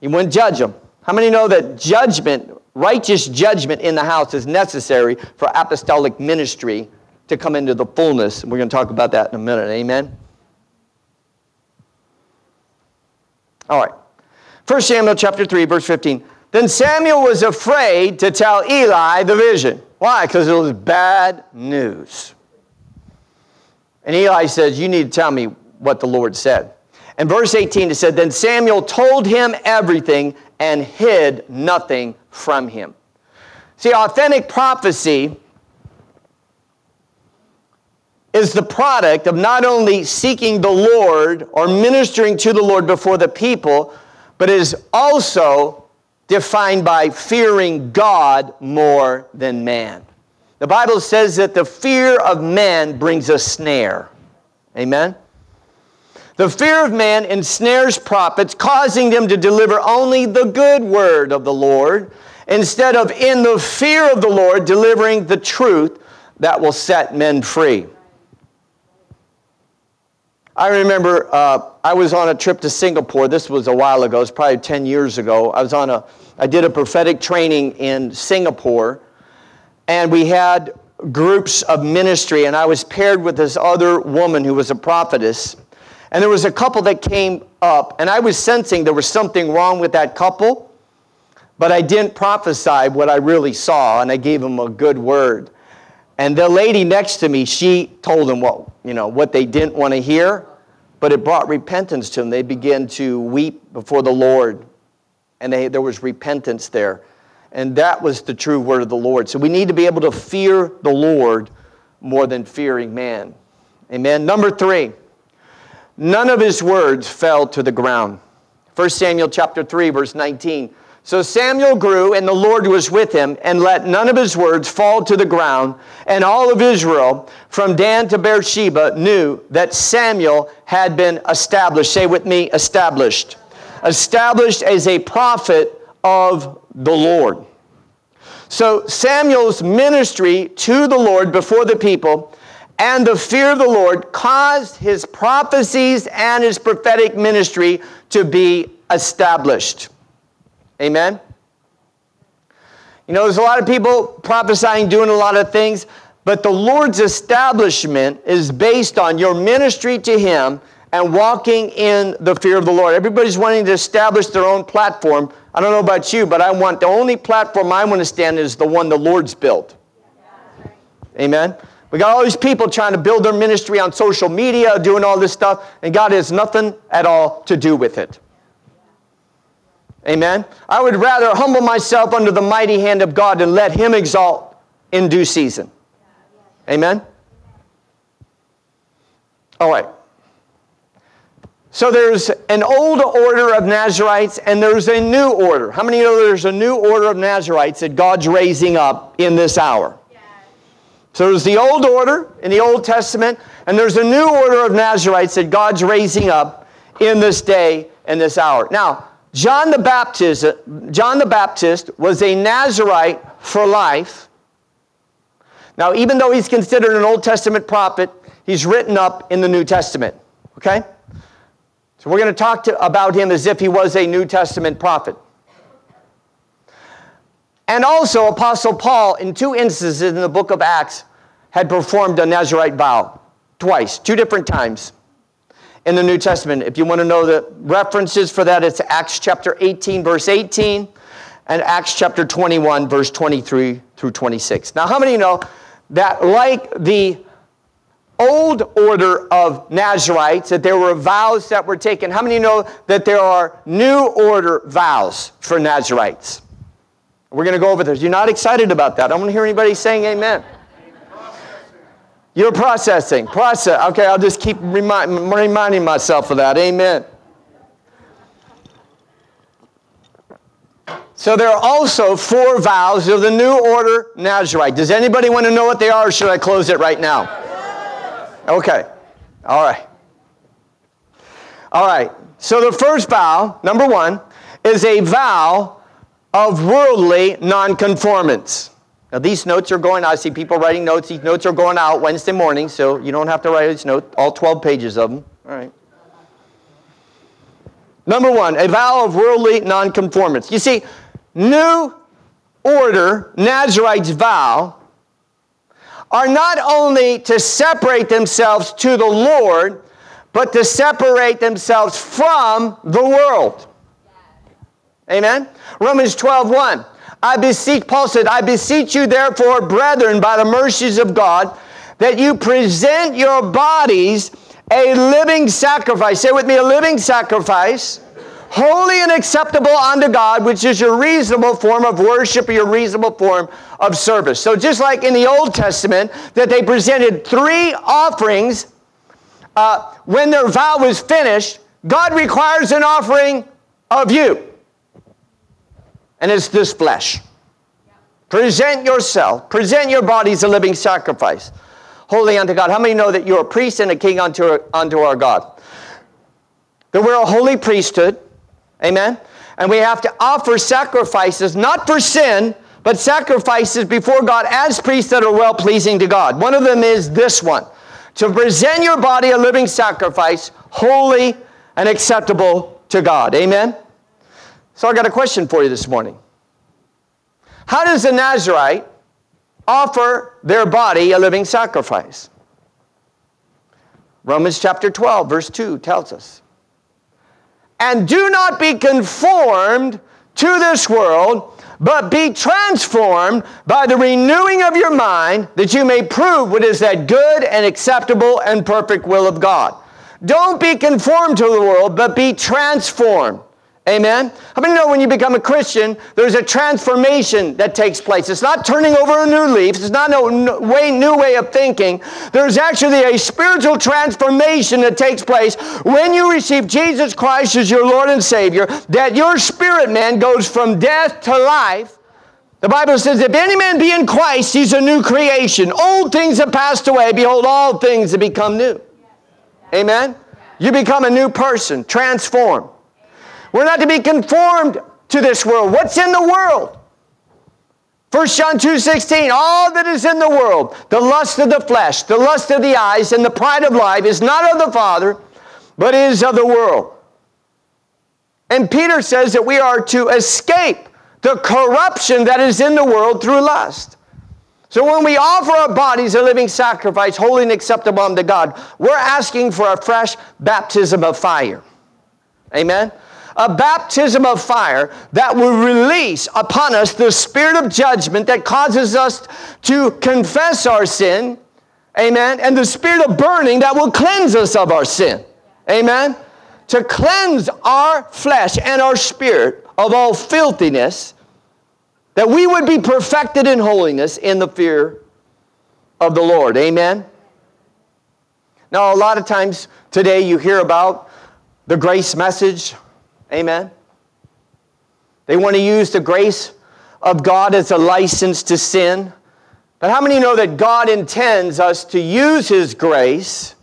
He wouldn't judge them. How many know that judgment, righteous judgment in the house is necessary for apostolic ministry to come into the fullness? And we're going to talk about that in a minute. Amen? All right. 1 Samuel chapter 3, verse 15. Then Samuel was afraid to tell Eli the vision. Why? Because it was bad news. And Eli says, You need to tell me what the Lord said. And verse 18, it said, Then Samuel told him everything and hid nothing from him. See, authentic prophecy is the product of not only seeking the Lord or ministering to the Lord before the people, but is also defined by fearing God more than man. The Bible says that the fear of man brings a snare. Amen? The fear of man ensnares prophets, causing them to deliver only the good word of the Lord, instead of in the fear of the Lord delivering the truth, that will set men free. I remember uh, I was on a trip to Singapore. This was a while ago. It's probably 10 years ago. I was on a, I did a prophetic training in Singapore, and we had groups of ministry, and I was paired with this other woman who was a prophetess. And there was a couple that came up, and I was sensing there was something wrong with that couple, but I didn't prophesy what I really saw, and I gave them a good word. And the lady next to me, she told them what, you know, what they didn't want to hear, but it brought repentance to them. They began to weep before the Lord, and they, there was repentance there. And that was the true word of the Lord. So we need to be able to fear the Lord more than fearing man. Amen. Number three, none of his words fell to the ground. 1 Samuel chapter 3, verse 19. So Samuel grew, and the Lord was with him, and let none of his words fall to the ground. And all of Israel, from Dan to Beersheba, knew that Samuel had been established. Say with me, established. Established as a prophet of the Lord. So Samuel's ministry to the Lord before the people and the fear of the Lord caused his prophecies and his prophetic ministry to be established. Amen? You know, there's a lot of people prophesying, doing a lot of things, but the Lord's establishment is based on your ministry to Him and walking in the fear of the Lord. Everybody's wanting to establish their own platform. I don't know about you, but I want the only platform I want to stand is the one the Lord's built. Amen? We got all these people trying to build their ministry on social media, doing all this stuff, and God has nothing at all to do with it. Amen. I would rather humble myself under the mighty hand of God and let Him exalt in due season. Amen. All right. So there's an old order of Nazarites and there's a new order. How many know there's a new order of Nazarites that God's raising up in this hour? So there's the old order in the Old Testament, and there's a new order of Nazarites that God's raising up in this day and this hour. Now, John the Baptist, John the Baptist was a Nazarite for life. Now, even though he's considered an Old Testament prophet, he's written up in the New Testament. Okay? So we're going to talk to, about him as if he was a New Testament prophet. And also, Apostle Paul, in two instances in the book of Acts, had performed a Nazarite vow. Twice, two different times in the New Testament. If you want to know the references for that, it's Acts chapter 18, verse 18, and Acts chapter 21, verse 23 through 26. Now, how many know that, like the old order of Nazarites, that there were vows that were taken? How many know that there are new order vows for Nazarites? We're going to go over this. You're not excited about that. I don't want to hear anybody saying amen. You're processing. Process. Okay, I'll just keep remind, reminding myself of that. Amen. So there are also four vows of the new order Nazarite. Does anybody want to know what they are, or should I close it right now? Okay. All right. All right. So the first vow, number one, is a vow of worldly nonconformance. Now, these notes are going out. I see people writing notes. These notes are going out Wednesday morning, so you don't have to write these notes, all 12 pages of them. All right. Number one, a vow of worldly nonconformance. You see, new order, Nazarites' vow, are not only to separate themselves to the Lord, but to separate themselves from the world. Amen? Romans 12, 1. I beseech, Paul said, I beseech you therefore, brethren, by the mercies of God, that you present your bodies a living sacrifice. Say with me, a living sacrifice, holy and acceptable unto God, which is your reasonable form of worship or your reasonable form of service. So just like in the Old Testament, that they presented three offerings uh, when their vow was finished, God requires an offering of you and it's this flesh. Present yourself, present your body as a living sacrifice, holy unto God. How many know that you're a priest and a king unto, unto our God? That we're a holy priesthood, amen? And we have to offer sacrifices not for sin, but sacrifices before God as priests that are well pleasing to God. One of them is this one to present your body a living sacrifice, holy and acceptable to God. Amen? So I got a question for you this morning. How does a Nazarite offer their body a living sacrifice? Romans chapter 12, verse 2 tells us. And do not be conformed to this world, but be transformed by the renewing of your mind, that you may prove what is that good and acceptable and perfect will of God. Don't be conformed to the world, but be transformed. Amen. How many know when you become a Christian, there's a transformation that takes place? It's not turning over a new leaf. It's not a way, new way of thinking. There's actually a spiritual transformation that takes place when you receive Jesus Christ as your Lord and Savior, that your spirit man goes from death to life. The Bible says, if any man be in Christ, he's a new creation. Old things have passed away. Behold, all things have become new. Amen. You become a new person, transformed. We're not to be conformed to this world. What's in the world? 1 John 2 16, all that is in the world, the lust of the flesh, the lust of the eyes, and the pride of life is not of the Father, but is of the world. And Peter says that we are to escape the corruption that is in the world through lust. So when we offer our bodies a living sacrifice, holy and acceptable unto God, we're asking for a fresh baptism of fire. Amen? A baptism of fire that will release upon us the spirit of judgment that causes us to confess our sin. Amen. And the spirit of burning that will cleanse us of our sin. Amen. To cleanse our flesh and our spirit of all filthiness, that we would be perfected in holiness in the fear of the Lord. Amen. Now, a lot of times today you hear about the grace message Amen. They want to use the grace of God as a license to sin. But how many know that God intends us to use His grace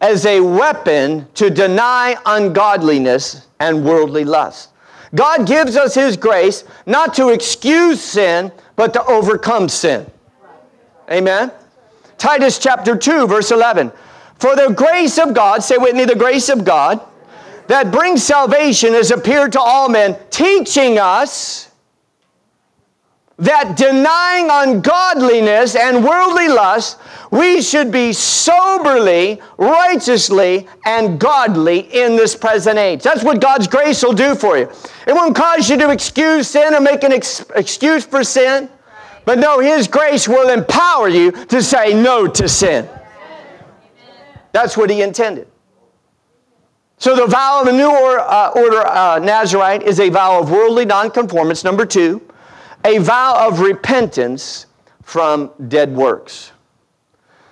as a weapon to deny ungodliness and worldly lust? God gives us His grace not to excuse sin, but to overcome sin. Amen. Titus chapter 2, verse 11. For the grace of God, say with me, the grace of God that brings salvation has appeared to all men, teaching us that denying ungodliness and worldly lust, we should be soberly, righteously, and godly in this present age. That's what God's grace will do for you. It won't cause you to excuse sin or make an ex- excuse for sin, but no, His grace will empower you to say no to sin. That's what He intended. So the vow of a new or, uh, order uh, Nazarite is a vow of worldly nonconformance. Number two, a vow of repentance from dead works.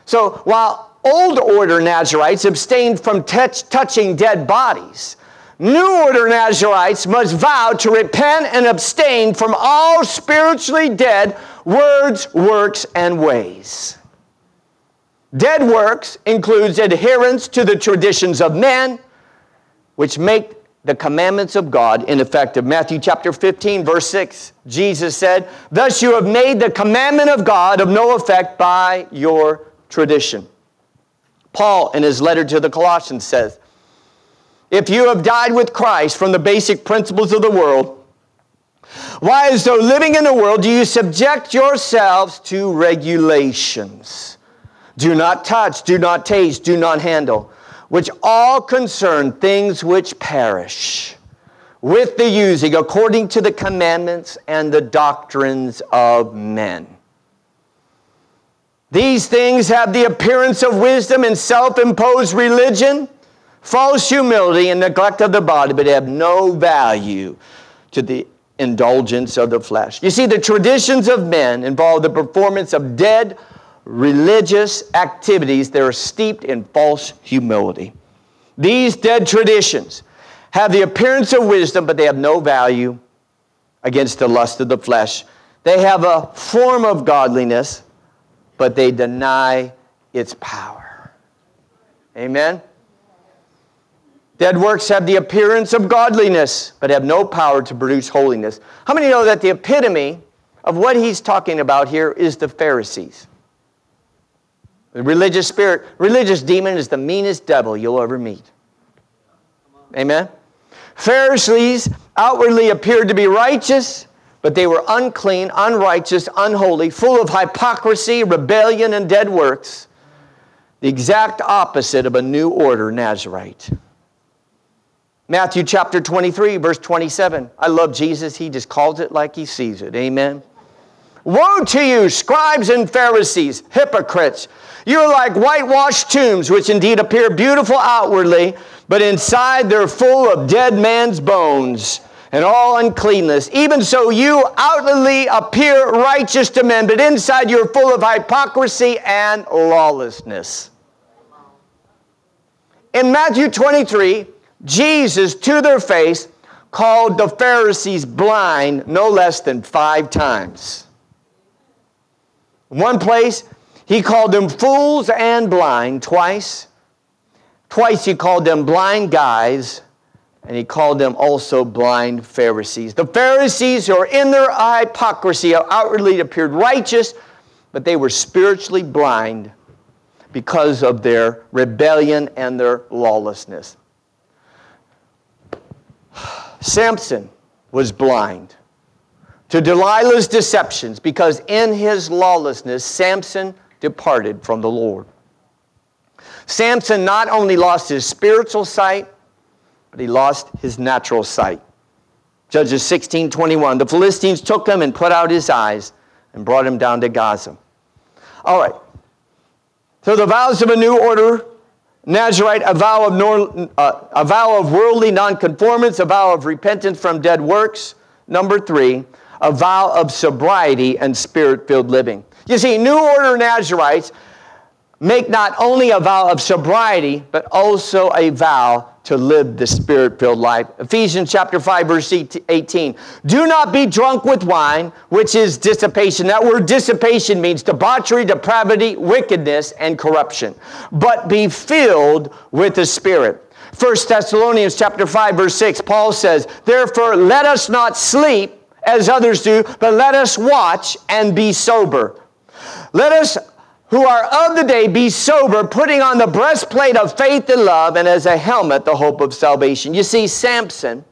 So while old order Nazarites abstained from touch, touching dead bodies, new order Nazarites must vow to repent and abstain from all spiritually dead words, works, and ways. Dead works includes adherence to the traditions of men, which make the commandments of God ineffective. Matthew chapter 15, verse 6, Jesus said, Thus you have made the commandment of God of no effect by your tradition. Paul, in his letter to the Colossians, says, If you have died with Christ from the basic principles of the world, why, as though living in the world, do you subject yourselves to regulations? Do not touch, do not taste, do not handle which all concern things which perish, with the using according to the commandments and the doctrines of men. These things have the appearance of wisdom and self imposed religion, false humility, and neglect of the body, but have no value to the indulgence of the flesh. You see, the traditions of men involve the performance of dead religious activities that are steeped in false humility. These dead traditions have the appearance of wisdom, but they have no value against the lust of the flesh. They have a form of godliness, but they deny its power. Amen? Dead works have the appearance of godliness, but have no power to produce holiness. How many know that the epitome of what he's talking about here is the Pharisees. The religious spirit, religious demon is the meanest devil you'll ever meet. Amen? Pharisees outwardly appeared to be righteous, but they were unclean, unrighteous, unholy, full of hypocrisy, rebellion, and dead works. The exact opposite of a new order Nazarite. Matthew chapter 23, verse 27. I love Jesus. He just calls it like he sees it. Amen. Woe to you, scribes and Pharisees, hypocrites! You're like whitewashed tombs, which indeed appear beautiful outwardly, but inside they're full of dead man's bones and all uncleanness. Even so, you outwardly appear righteous to men, but inside you're full of hypocrisy and lawlessness. In Matthew 23, Jesus, to their face, called the Pharisees blind no less than five times. In one place, he called them fools and blind twice. Twice he called them blind guys, and he called them also blind Pharisees. The Pharisees who are in their hypocrisy outwardly appeared righteous, but they were spiritually blind because of their rebellion and their lawlessness. [sighs] Samson was blind to Delilah's deceptions because in his lawlessness, Samson departed from the Lord. Samson not only lost his spiritual sight, but he lost his natural sight. Judges 16 21. The Philistines took him and put out his eyes and brought him down to Gaza. All right. So the vows of a new order Nazarite, a vow of, nor, uh, a vow of worldly nonconformance, a vow of repentance from dead works. Number three, a vow of sobriety and spirit filled living. You see, New Order Nazarites make not only a vow of sobriety, but also a vow to live the spirit filled life. Ephesians chapter 5, verse 18. Do not be drunk with wine, which is dissipation. That word dissipation means debauchery, depravity, wickedness, and corruption. But be filled with the Spirit. 1 Thessalonians chapter 5, verse 6, Paul says, Therefore, let us not sleep as others do, but let us watch and be sober. Let us who are of the day be sober, putting on the breastplate of faith and love, and as a helmet, the hope of salvation. You see, Samson,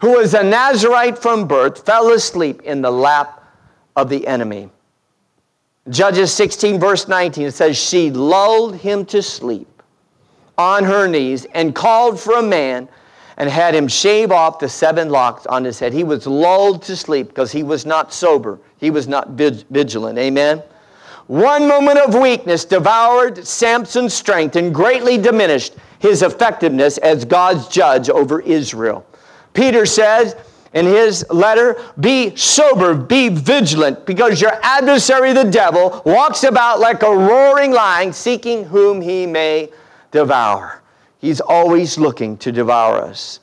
who was a Nazarite from birth, fell asleep in the lap of the enemy. Judges 16, verse 19, it says, She lulled him to sleep on her knees and called for a man and had him shave off the seven locks on his head. He was lulled to sleep because he was not sober, he was not vigilant. Amen. One moment of weakness devoured Samson's strength and greatly diminished his effectiveness as God's judge over Israel. Peter says in his letter, Be sober, be vigilant, because your adversary, the devil, walks about like a roaring lion, seeking whom he may devour. He's always looking to devour us.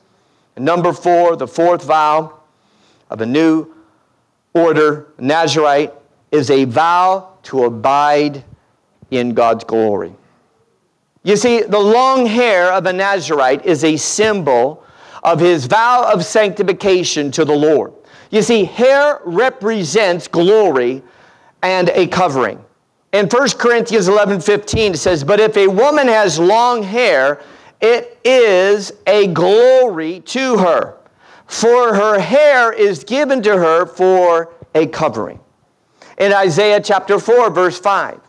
And number four, the fourth vow of a new order, Nazarite, is a vow to abide in God's glory. You see, the long hair of a Nazarite is a symbol of his vow of sanctification to the Lord. You see, hair represents glory and a covering. In 1 Corinthians 11 15, it says, But if a woman has long hair, it is a glory to her, for her hair is given to her for a covering in Isaiah chapter 4, verse 5.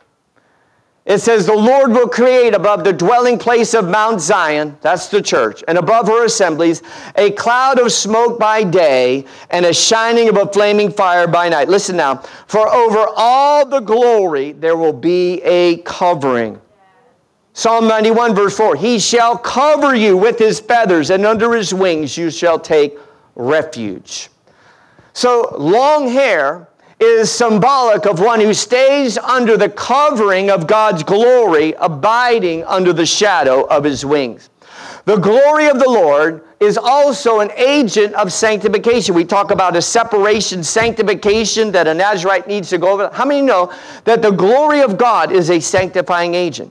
It says, The Lord will create above the dwelling place of Mount Zion, that's the church, and above her assemblies, a cloud of smoke by day and a shining of a flaming fire by night. Listen now, for over all the glory there will be a covering. Psalm 91, verse 4 He shall cover you with his feathers, and under his wings you shall take refuge. So, long hair is symbolic of one who stays under the covering of God's glory, abiding under the shadow of his wings. The glory of the Lord is also an agent of sanctification. We talk about a separation, sanctification that a Nazarite needs to go over. How many know that the glory of God is a sanctifying agent?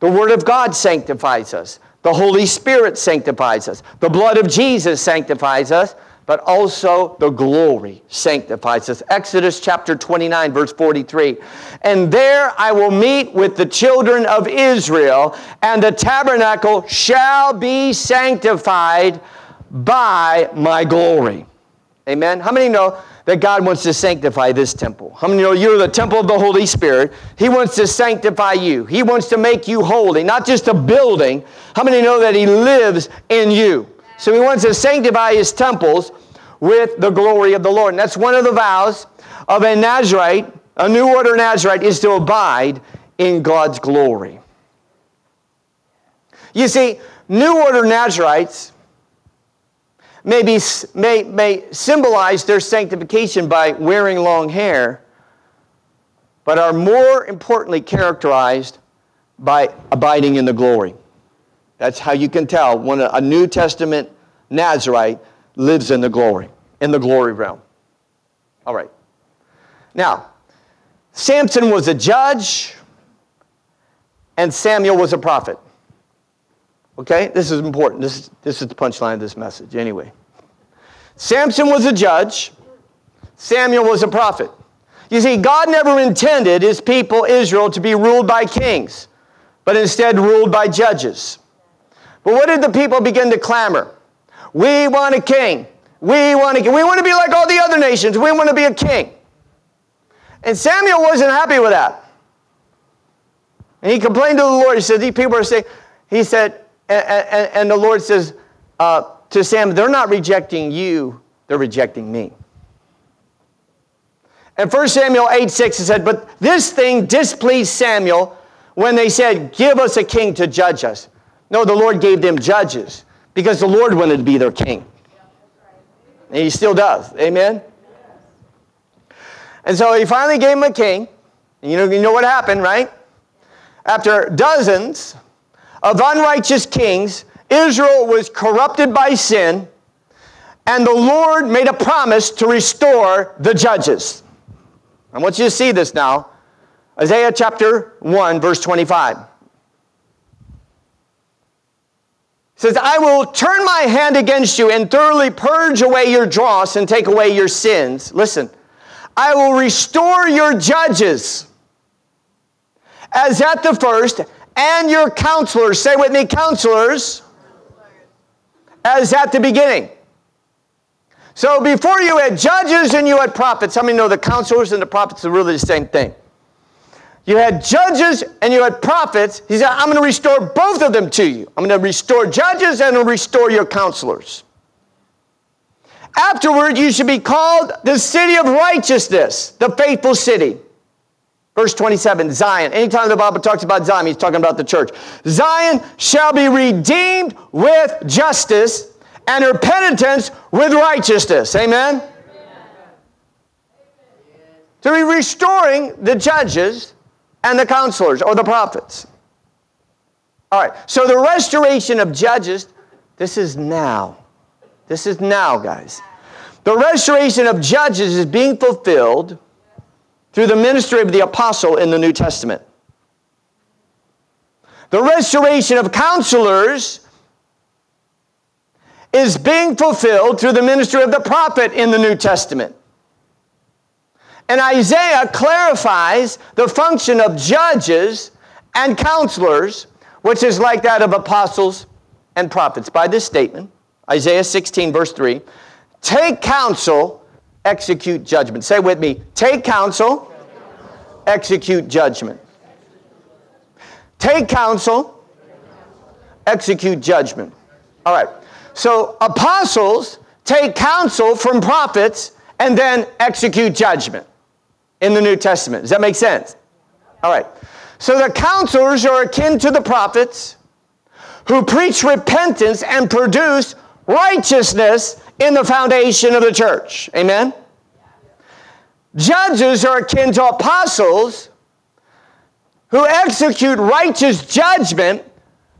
The Word of God sanctifies us. The Holy Spirit sanctifies us. The blood of Jesus sanctifies us. but also the glory sanctifies us. Exodus chapter 29, verse 43. And there I will meet with the children of Israel, and the tabernacle shall be sanctified by my glory. Amen. How many know that God wants to sanctify this temple? How many know you're the temple of the Holy Spirit? He wants to sanctify you. He wants to make you holy, not just a building. How many know that He lives in you? So He wants to sanctify His temples with the glory of the Lord. And that's one of the vows of a Nazarite, a new order Nazarite, is to abide in God's glory. You see, new order Nazarites may, be, may, may symbolize their sanctification by wearing long hair, but are more importantly characterized by abiding in the glory. That's how you can tell when a New Testament Nazarite lives in the glory, in the glory realm. All right. Now, Samson was a judge, and Samuel was a prophet. Okay? This is important. This is, this is the punchline of this message, anyway. Samson was a judge, Samuel was a prophet. You see, God never intended his people, Israel, to be ruled by kings, but instead ruled by judges. But what did the people begin to clamor? We want a king. We want to, we want to be like all the other nations. We want to be a king. And Samuel wasn't happy with that. And he complained to the Lord. He said, These people are saying, he said, and, and, and the Lord says uh, to Sam, they're not rejecting you, they're rejecting me. And 1 Samuel 8 6, it said, But this thing displeased Samuel when they said, Give us a king to judge us. No, the Lord gave them judges because the Lord wanted to be their king. And he still does. Amen? And so he finally gave him a king. And you know, you know what happened, right? After dozens of unrighteous kings, Israel was corrupted by sin, and the Lord made a promise to restore the judges. I want you to see this now. Isaiah chapter 1, verse 25. says, I will turn my hand against you and thoroughly purge away your dross and take away your sins. Listen, I will restore your judges as at the first, and your counselors. Say with me, counselors, as at the beginning. So before you had judges and you had prophets. How many know the counselors and the prophets are really the same thing? You had judges and you had prophets. He said, I'm going to restore both of them to you. I'm going to restore judges and restore your counselors. Afterward, you should be called the city of righteousness, the faithful city. Verse 27, Zion. Anytime the Bible talks about Zion, he's talking about the church. Zion shall be redeemed with justice and her penitents with righteousness. Amen? Amen. So he's restoring the judges and the counselors or the prophets. All right, so the restoration of judges, this is now. This is now, guys. The restoration of judges is being fulfilled through the ministry of the apostle in the New Testament. The restoration of counselors is being fulfilled through the ministry of the prophet in the New Testament. And Isaiah clarifies the function of judges and counselors, which is like that of apostles and prophets, by this statement Isaiah 16, verse 3 Take counsel execute judgment. Say with me take counsel, execute judgment. Take counsel, execute judgment. All right. So apostles take counsel from prophets and then execute judgment in the New Testament. Does that make sense? All right. So the counselors are akin to the prophets who preach repentance and produce righteousness in the foundation of the church. Amen? Judges are akin to apostles who execute righteous judgment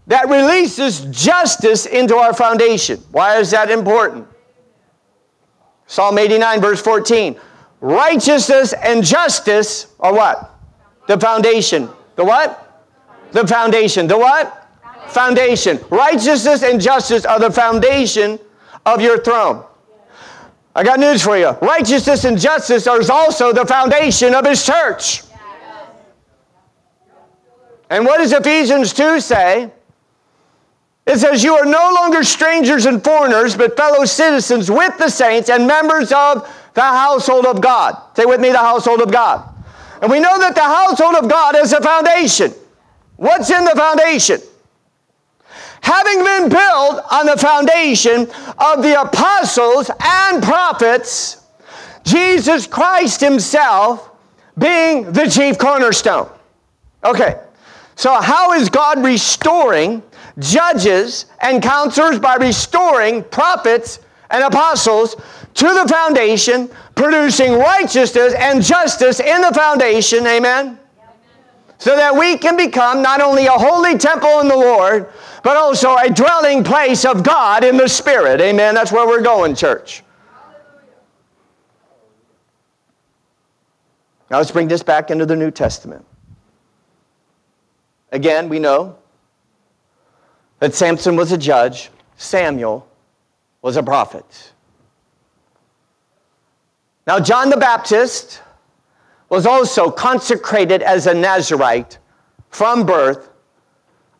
that releases justice into our foundation. Why is that important? Psalm 89, verse 14. Righteousness and justice are what? The foundation. The what? The foundation. The what? Foundation. Righteousness and justice are the foundation of your throne. I got news for you. Righteousness and justice are also the foundation of his church. And what does Ephesians 2 say? It says, You are no longer strangers and foreigners, but fellow citizens with the saints and members of the household of God. Say with me, the household of God. And we know that the household of God is a foundation. What's in the foundation? Having been built on the foundation of the apostles and prophets, Jesus Christ Himself being the chief cornerstone. Okay, so how is God restoring judges and counselors by restoring prophets and apostles to the foundation, producing righteousness and justice in the foundation? Amen so that we can become not only a holy temple in the Lord, but also a dwelling place of God in the Spirit. Amen. That's where we're going, church. Now let's bring this back into the New Testament. Again, we know that Samson was a judge, Samuel was a prophet. Now, John the Baptist was also consecrated as a Nazarite from birth,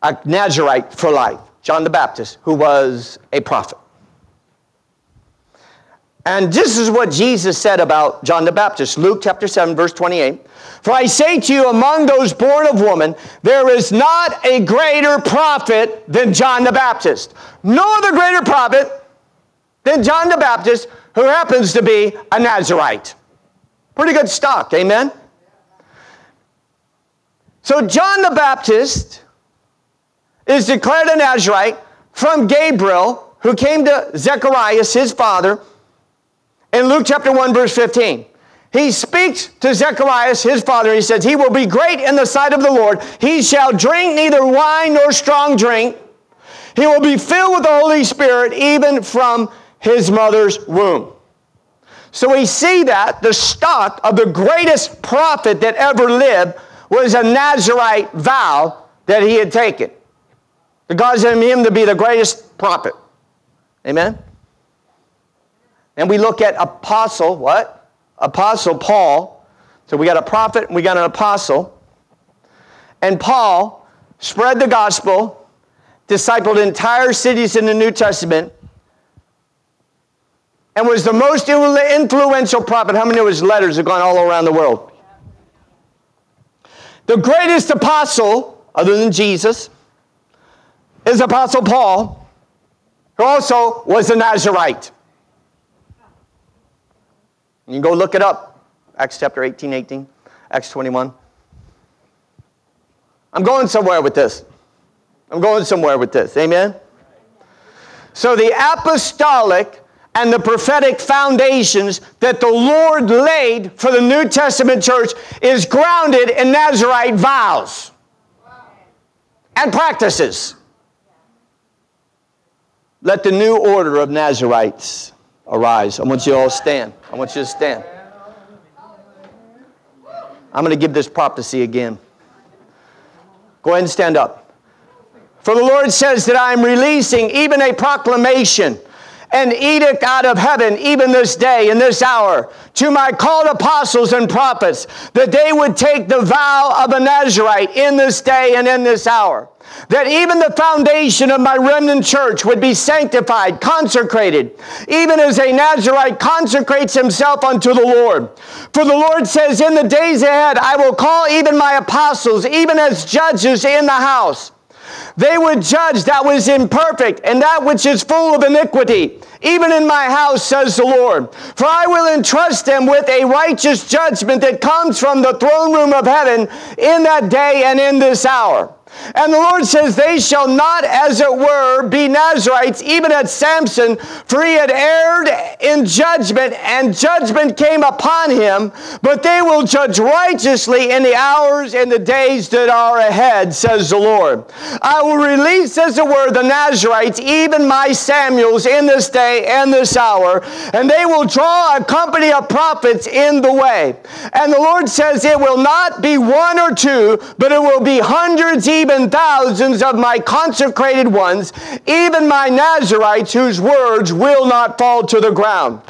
a Nazarite for life. John the Baptist, who was a prophet. And this is what Jesus said about John the Baptist. Luke chapter 7, verse 28. For I say to you, among those born of woman, there is not a greater prophet than John the Baptist. No other greater prophet than John the Baptist, who happens to be a Nazarite. Pretty good stock, amen? So John the Baptist is declared a Nazarite from Gabriel, who came to Zechariah, his father, in Luke chapter 1, verse 15. He speaks to Zechariah, his father, he says, He will be great in the sight of the Lord. He shall drink neither wine nor strong drink. He will be filled with the Holy Spirit even from his mother's womb. So we see that the stock of the greatest prophet that ever lived was a Nazarite vow that he had taken. God sent him to be the greatest prophet. Amen? And we look at apostle, what? Apostle Paul. So we got a prophet and we got an apostle. And Paul spread the gospel, discipled entire cities in the New Testament, and was the most influential prophet. How many of his letters have gone all around the world? The greatest apostle, other than Jesus, is Apostle Paul, who also was a Nazarite. You can go look it up. Acts chapter 18, 18, Acts 21. I'm going somewhere with this. I'm going somewhere with this. Amen? So the apostolic and the prophetic foundations that the Lord laid for the New Testament church is grounded in Nazarite vows and practices. Let the new order of Nazarites arise. I want you all to stand. I want you to stand. I'm going to give this prophecy again. Go ahead and stand up. For the Lord says that I am releasing even a proclamation an edict out of heaven, even this day, in this hour, to my called apostles and prophets, that they would take the vow of a Nazarite in this day and in this hour. That even the foundation of my remnant church would be sanctified, consecrated, even as a Nazarite consecrates himself unto the Lord. For the Lord says, In the days ahead, I will call even my apostles, even as judges in the house they would judge that was imperfect and that which is full of iniquity, even in my house, says the Lord. For I will entrust them with a righteous judgment that comes from the throne room of heaven in that day and in this hour. And the Lord says, They shall not, as it were, be Nazarites, even as Samson, for he had erred in judgment, and judgment came upon him. But they will judge righteously in the hours and the days that are ahead, says the Lord. I will release, as it were, the Nazarites, even my Samuels, in this day and this hour, and they will draw a company of prophets in the way. And the Lord says, It will not be one or two, but it will be hundreds, even thousands of my consecrated ones, even my Nazarites, whose words will not fall to the ground.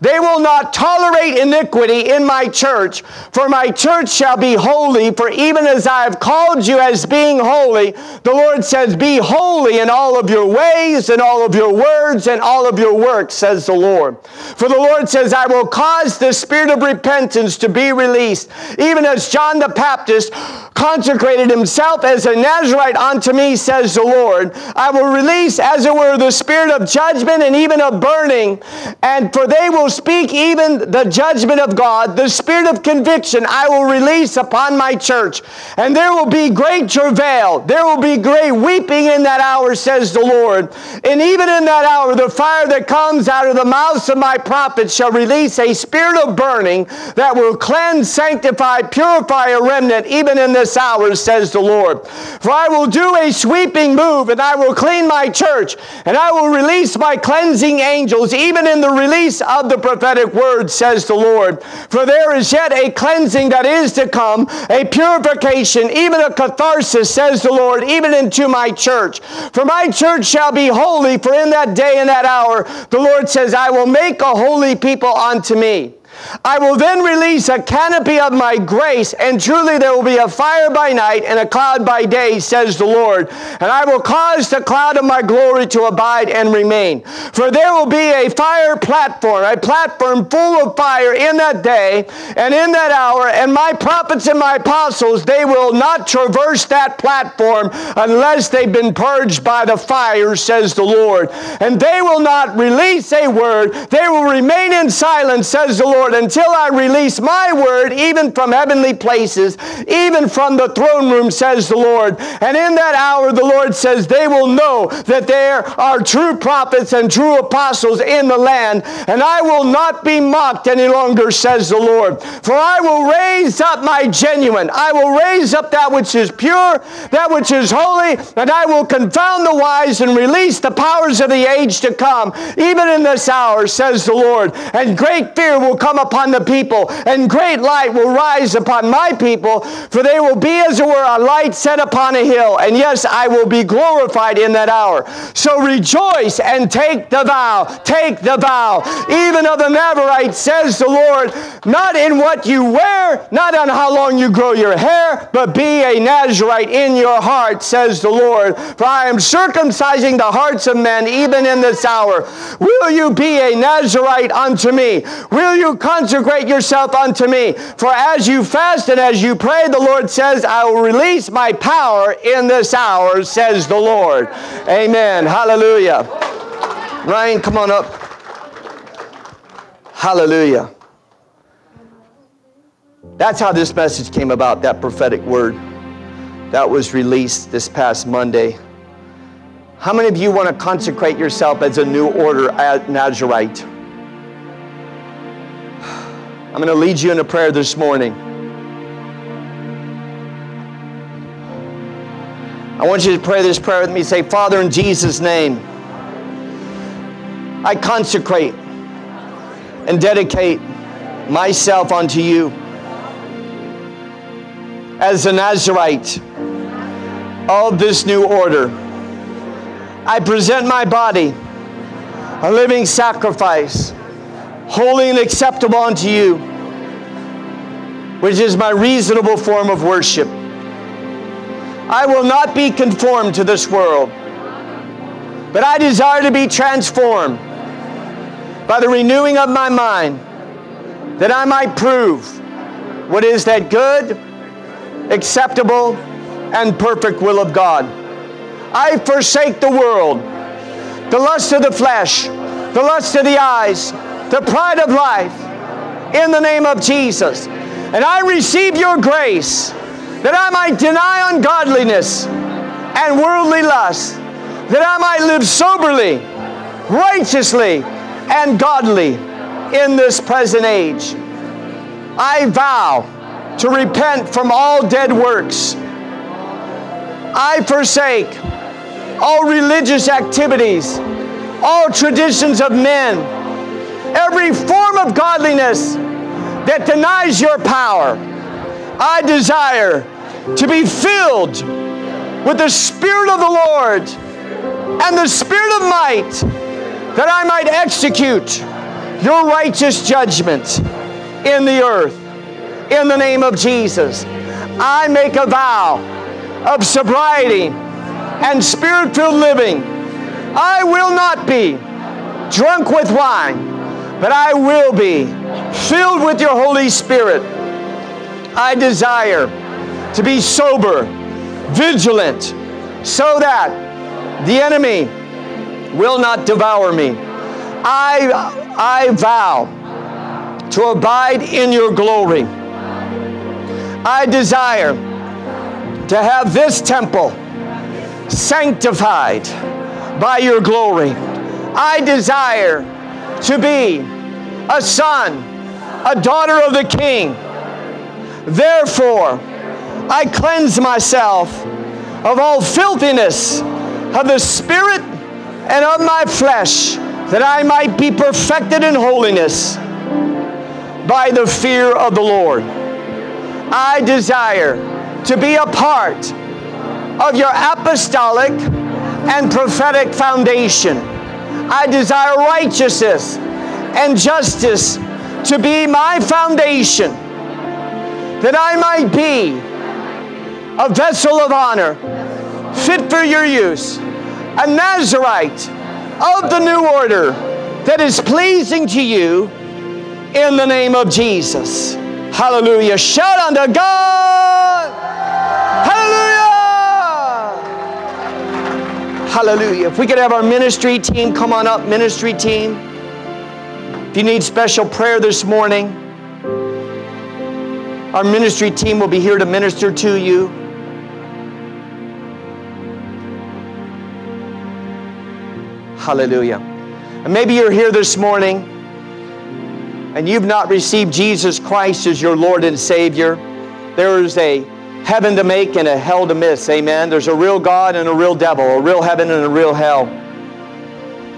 They will not tolerate iniquity in my church, for my church shall be holy. For even as I have called you as being holy, the Lord says, Be holy in all of your ways, and all of your words, and all of your works, says the Lord. For the Lord says, I will cause the spirit of repentance to be released, even as John the Baptist consecrated himself as a Nazarite unto me, says the Lord. I will release, as it were, the spirit of judgment and even of burning, and for they will speak even the judgment of God, the spirit of conviction I will release upon my church. And there will be great travail, there will be great weeping in that hour, says the Lord. And even in that hour, the fire that comes out of the mouths of my prophets shall release a spirit of burning that will cleanse, sanctify, purify a remnant, even in this hour, says the Lord. For I will do a sweeping move, and I will clean my church, and I will release my cleansing angels, even in the release the prophetic word, says the Lord. For there is yet a cleansing that is to come, a purification, even a catharsis, says the Lord, even into my church. For my church shall be holy, for in that day and that hour, the Lord says, I will make a holy people unto me. I will then release a canopy of my grace, and truly there will be a fire by night and a cloud by day, says the Lord. And I will cause the cloud of my glory to abide and remain. For there will be a fire platform, a platform full of fire in that day and in that hour, and my prophets and my apostles, they will not traverse that platform unless they've been purged by the fire, says the Lord. And they will not release a word, they will remain in silence, says the Lord until I release my word, even from heavenly places, even from the throne room, says the Lord. And in that hour, the Lord says, they will know that there are true prophets and true apostles in the land, and I will not be mocked any longer, says the Lord. For I will raise up my genuine, I will raise up that which is pure, that which is holy, and I will confound the wise and release the powers of the age to come, even in this hour, says the Lord. And great fear will come upon the people, and great light will rise upon my people, for they will be as it were a light set upon a hill. And yes, I will be glorified in that hour. So rejoice and take the vow. Take the vow, even of the Nazarite, says the Lord, not in what you wear, not on how long you grow your hair, but be a Nazarite in your heart, says the Lord. For I am circumcising the hearts of men even in this hour. Will you be a Nazarite unto me? Will you consecrate yourself unto me. For as you fast and as you pray, the Lord says, I will release my power in this hour, says the Lord. Amen. Hallelujah. Ryan, come on up. Hallelujah. That's how this message came about, that prophetic word that was released this past Monday. How many of you want to consecrate yourself as a new order at Nazarite? I'm going to lead you in a prayer this morning. I want you to pray this prayer with me. Say, Father, in Jesus' name, I consecrate and dedicate myself unto you as a Nazarite of this new order. I present my body a living sacrifice holy and acceptable unto you, which is my reasonable form of worship. I will not be conformed to this world, but I desire to be transformed by the renewing of my mind, that I might prove what is that good, acceptable, and perfect will of God. I forsake the world, the lust of the flesh, the lust of the eyes, the pride of life in the name of Jesus. And I receive your grace that I might deny ungodliness and worldly lust, that I might live soberly, righteously, and godly in this present age. I vow to repent from all dead works. I forsake all religious activities, all traditions of men, every form of godliness that denies your power. I desire to be filled with the Spirit of the Lord and the Spirit of might that I might execute your righteous judgment in the earth. In the name of Jesus, I make a vow of sobriety and spirit filled living. I will not be drunk with wine, but I will be filled with your Holy Spirit. I desire to be sober, vigilant, so that the enemy will not devour me. I, I vow to abide in your glory. I desire to have this temple sanctified by your glory. I desire to be a son, a daughter of the King. Therefore, I cleanse myself of all filthiness of the spirit and of my flesh, that I might be perfected in holiness by the fear of the Lord. I desire to be a part of your apostolic and prophetic foundation. I desire righteousness and justice to be my foundation, that I might be a vessel of honor, fit for your use, a Nazarite of the new order that is pleasing to you in the name of Jesus. Hallelujah. Shout unto God. Hallelujah. Hallelujah. If we could have our ministry team come on up, ministry team. If you need special prayer this morning, our ministry team will be here to minister to you. Hallelujah. And maybe you're here this morning and you've not received Jesus Christ as your Lord and Savior. There is a heaven to make and a hell to miss. Amen. There's a real God and a real devil, a real heaven and a real hell.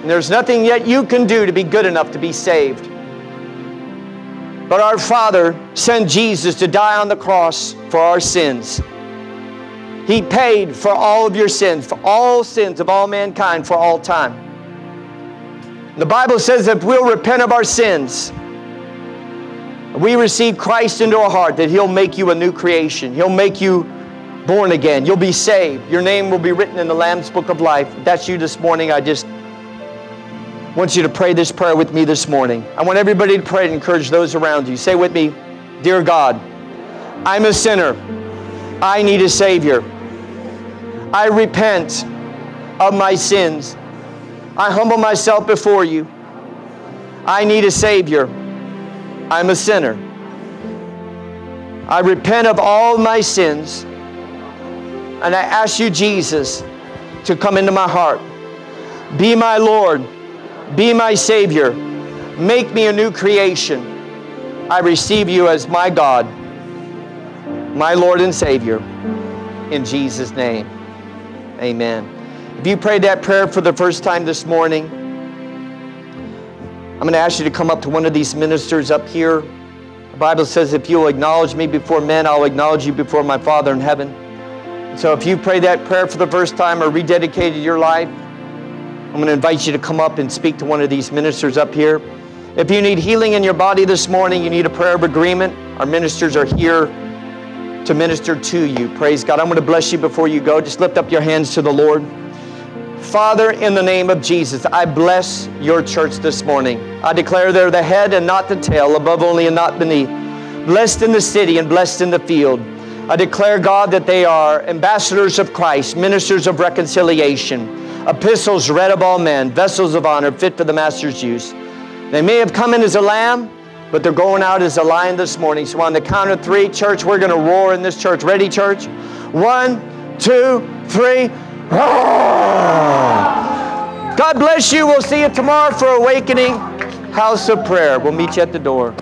And there's nothing yet you can do to be good enough to be saved. But our Father sent Jesus to die on the cross for our sins. He paid for all of your sins, for all sins of all mankind for all time. The Bible says if we'll repent of our sins, we receive Christ into our heart, that He'll make you a new creation. He'll make you born again. You'll be saved. Your name will be written in the Lamb's Book of Life. If that's you this morning. I just want you to pray this prayer with me this morning. I want everybody to pray and encourage those around you. Say with me, Dear God, I'm a sinner. I need a Savior. I repent of my sins. I humble myself before you. I need a Savior. I'm a sinner. I repent of all my sins. And I ask you, Jesus, to come into my heart. Be my Lord. Be my Savior. Make me a new creation. I receive you as my God, my Lord and Savior. In Jesus' name, amen. If you prayed that prayer for the first time this morning, I'm going to ask you to come up to one of these ministers up here. The Bible says, if you'll acknowledge me before men, I'll acknowledge you before my Father in heaven. So if you prayed that prayer for the first time or rededicated your life, I'm going to invite you to come up and speak to one of these ministers up here. If you need healing in your body this morning, you need a prayer of agreement, our ministers are here to minister to you. Praise God. I'm going to bless you before you go. Just lift up your hands to the Lord. Father, in the name of Jesus, I bless your church this morning. I declare they're the head and not the tail, above only and not beneath. Blessed in the city and blessed in the field. I declare, God, that they are ambassadors of Christ, ministers of reconciliation, epistles read of all men, vessels of honor, fit for the master's use. They may have come in as a lamb, but they're going out as a lion this morning. So on the count of three, church, we're going to roar in this church. Ready, church? One, two, three. Ah! God bless you. We'll see you tomorrow for Awakening House of Prayer. We'll meet you at the door.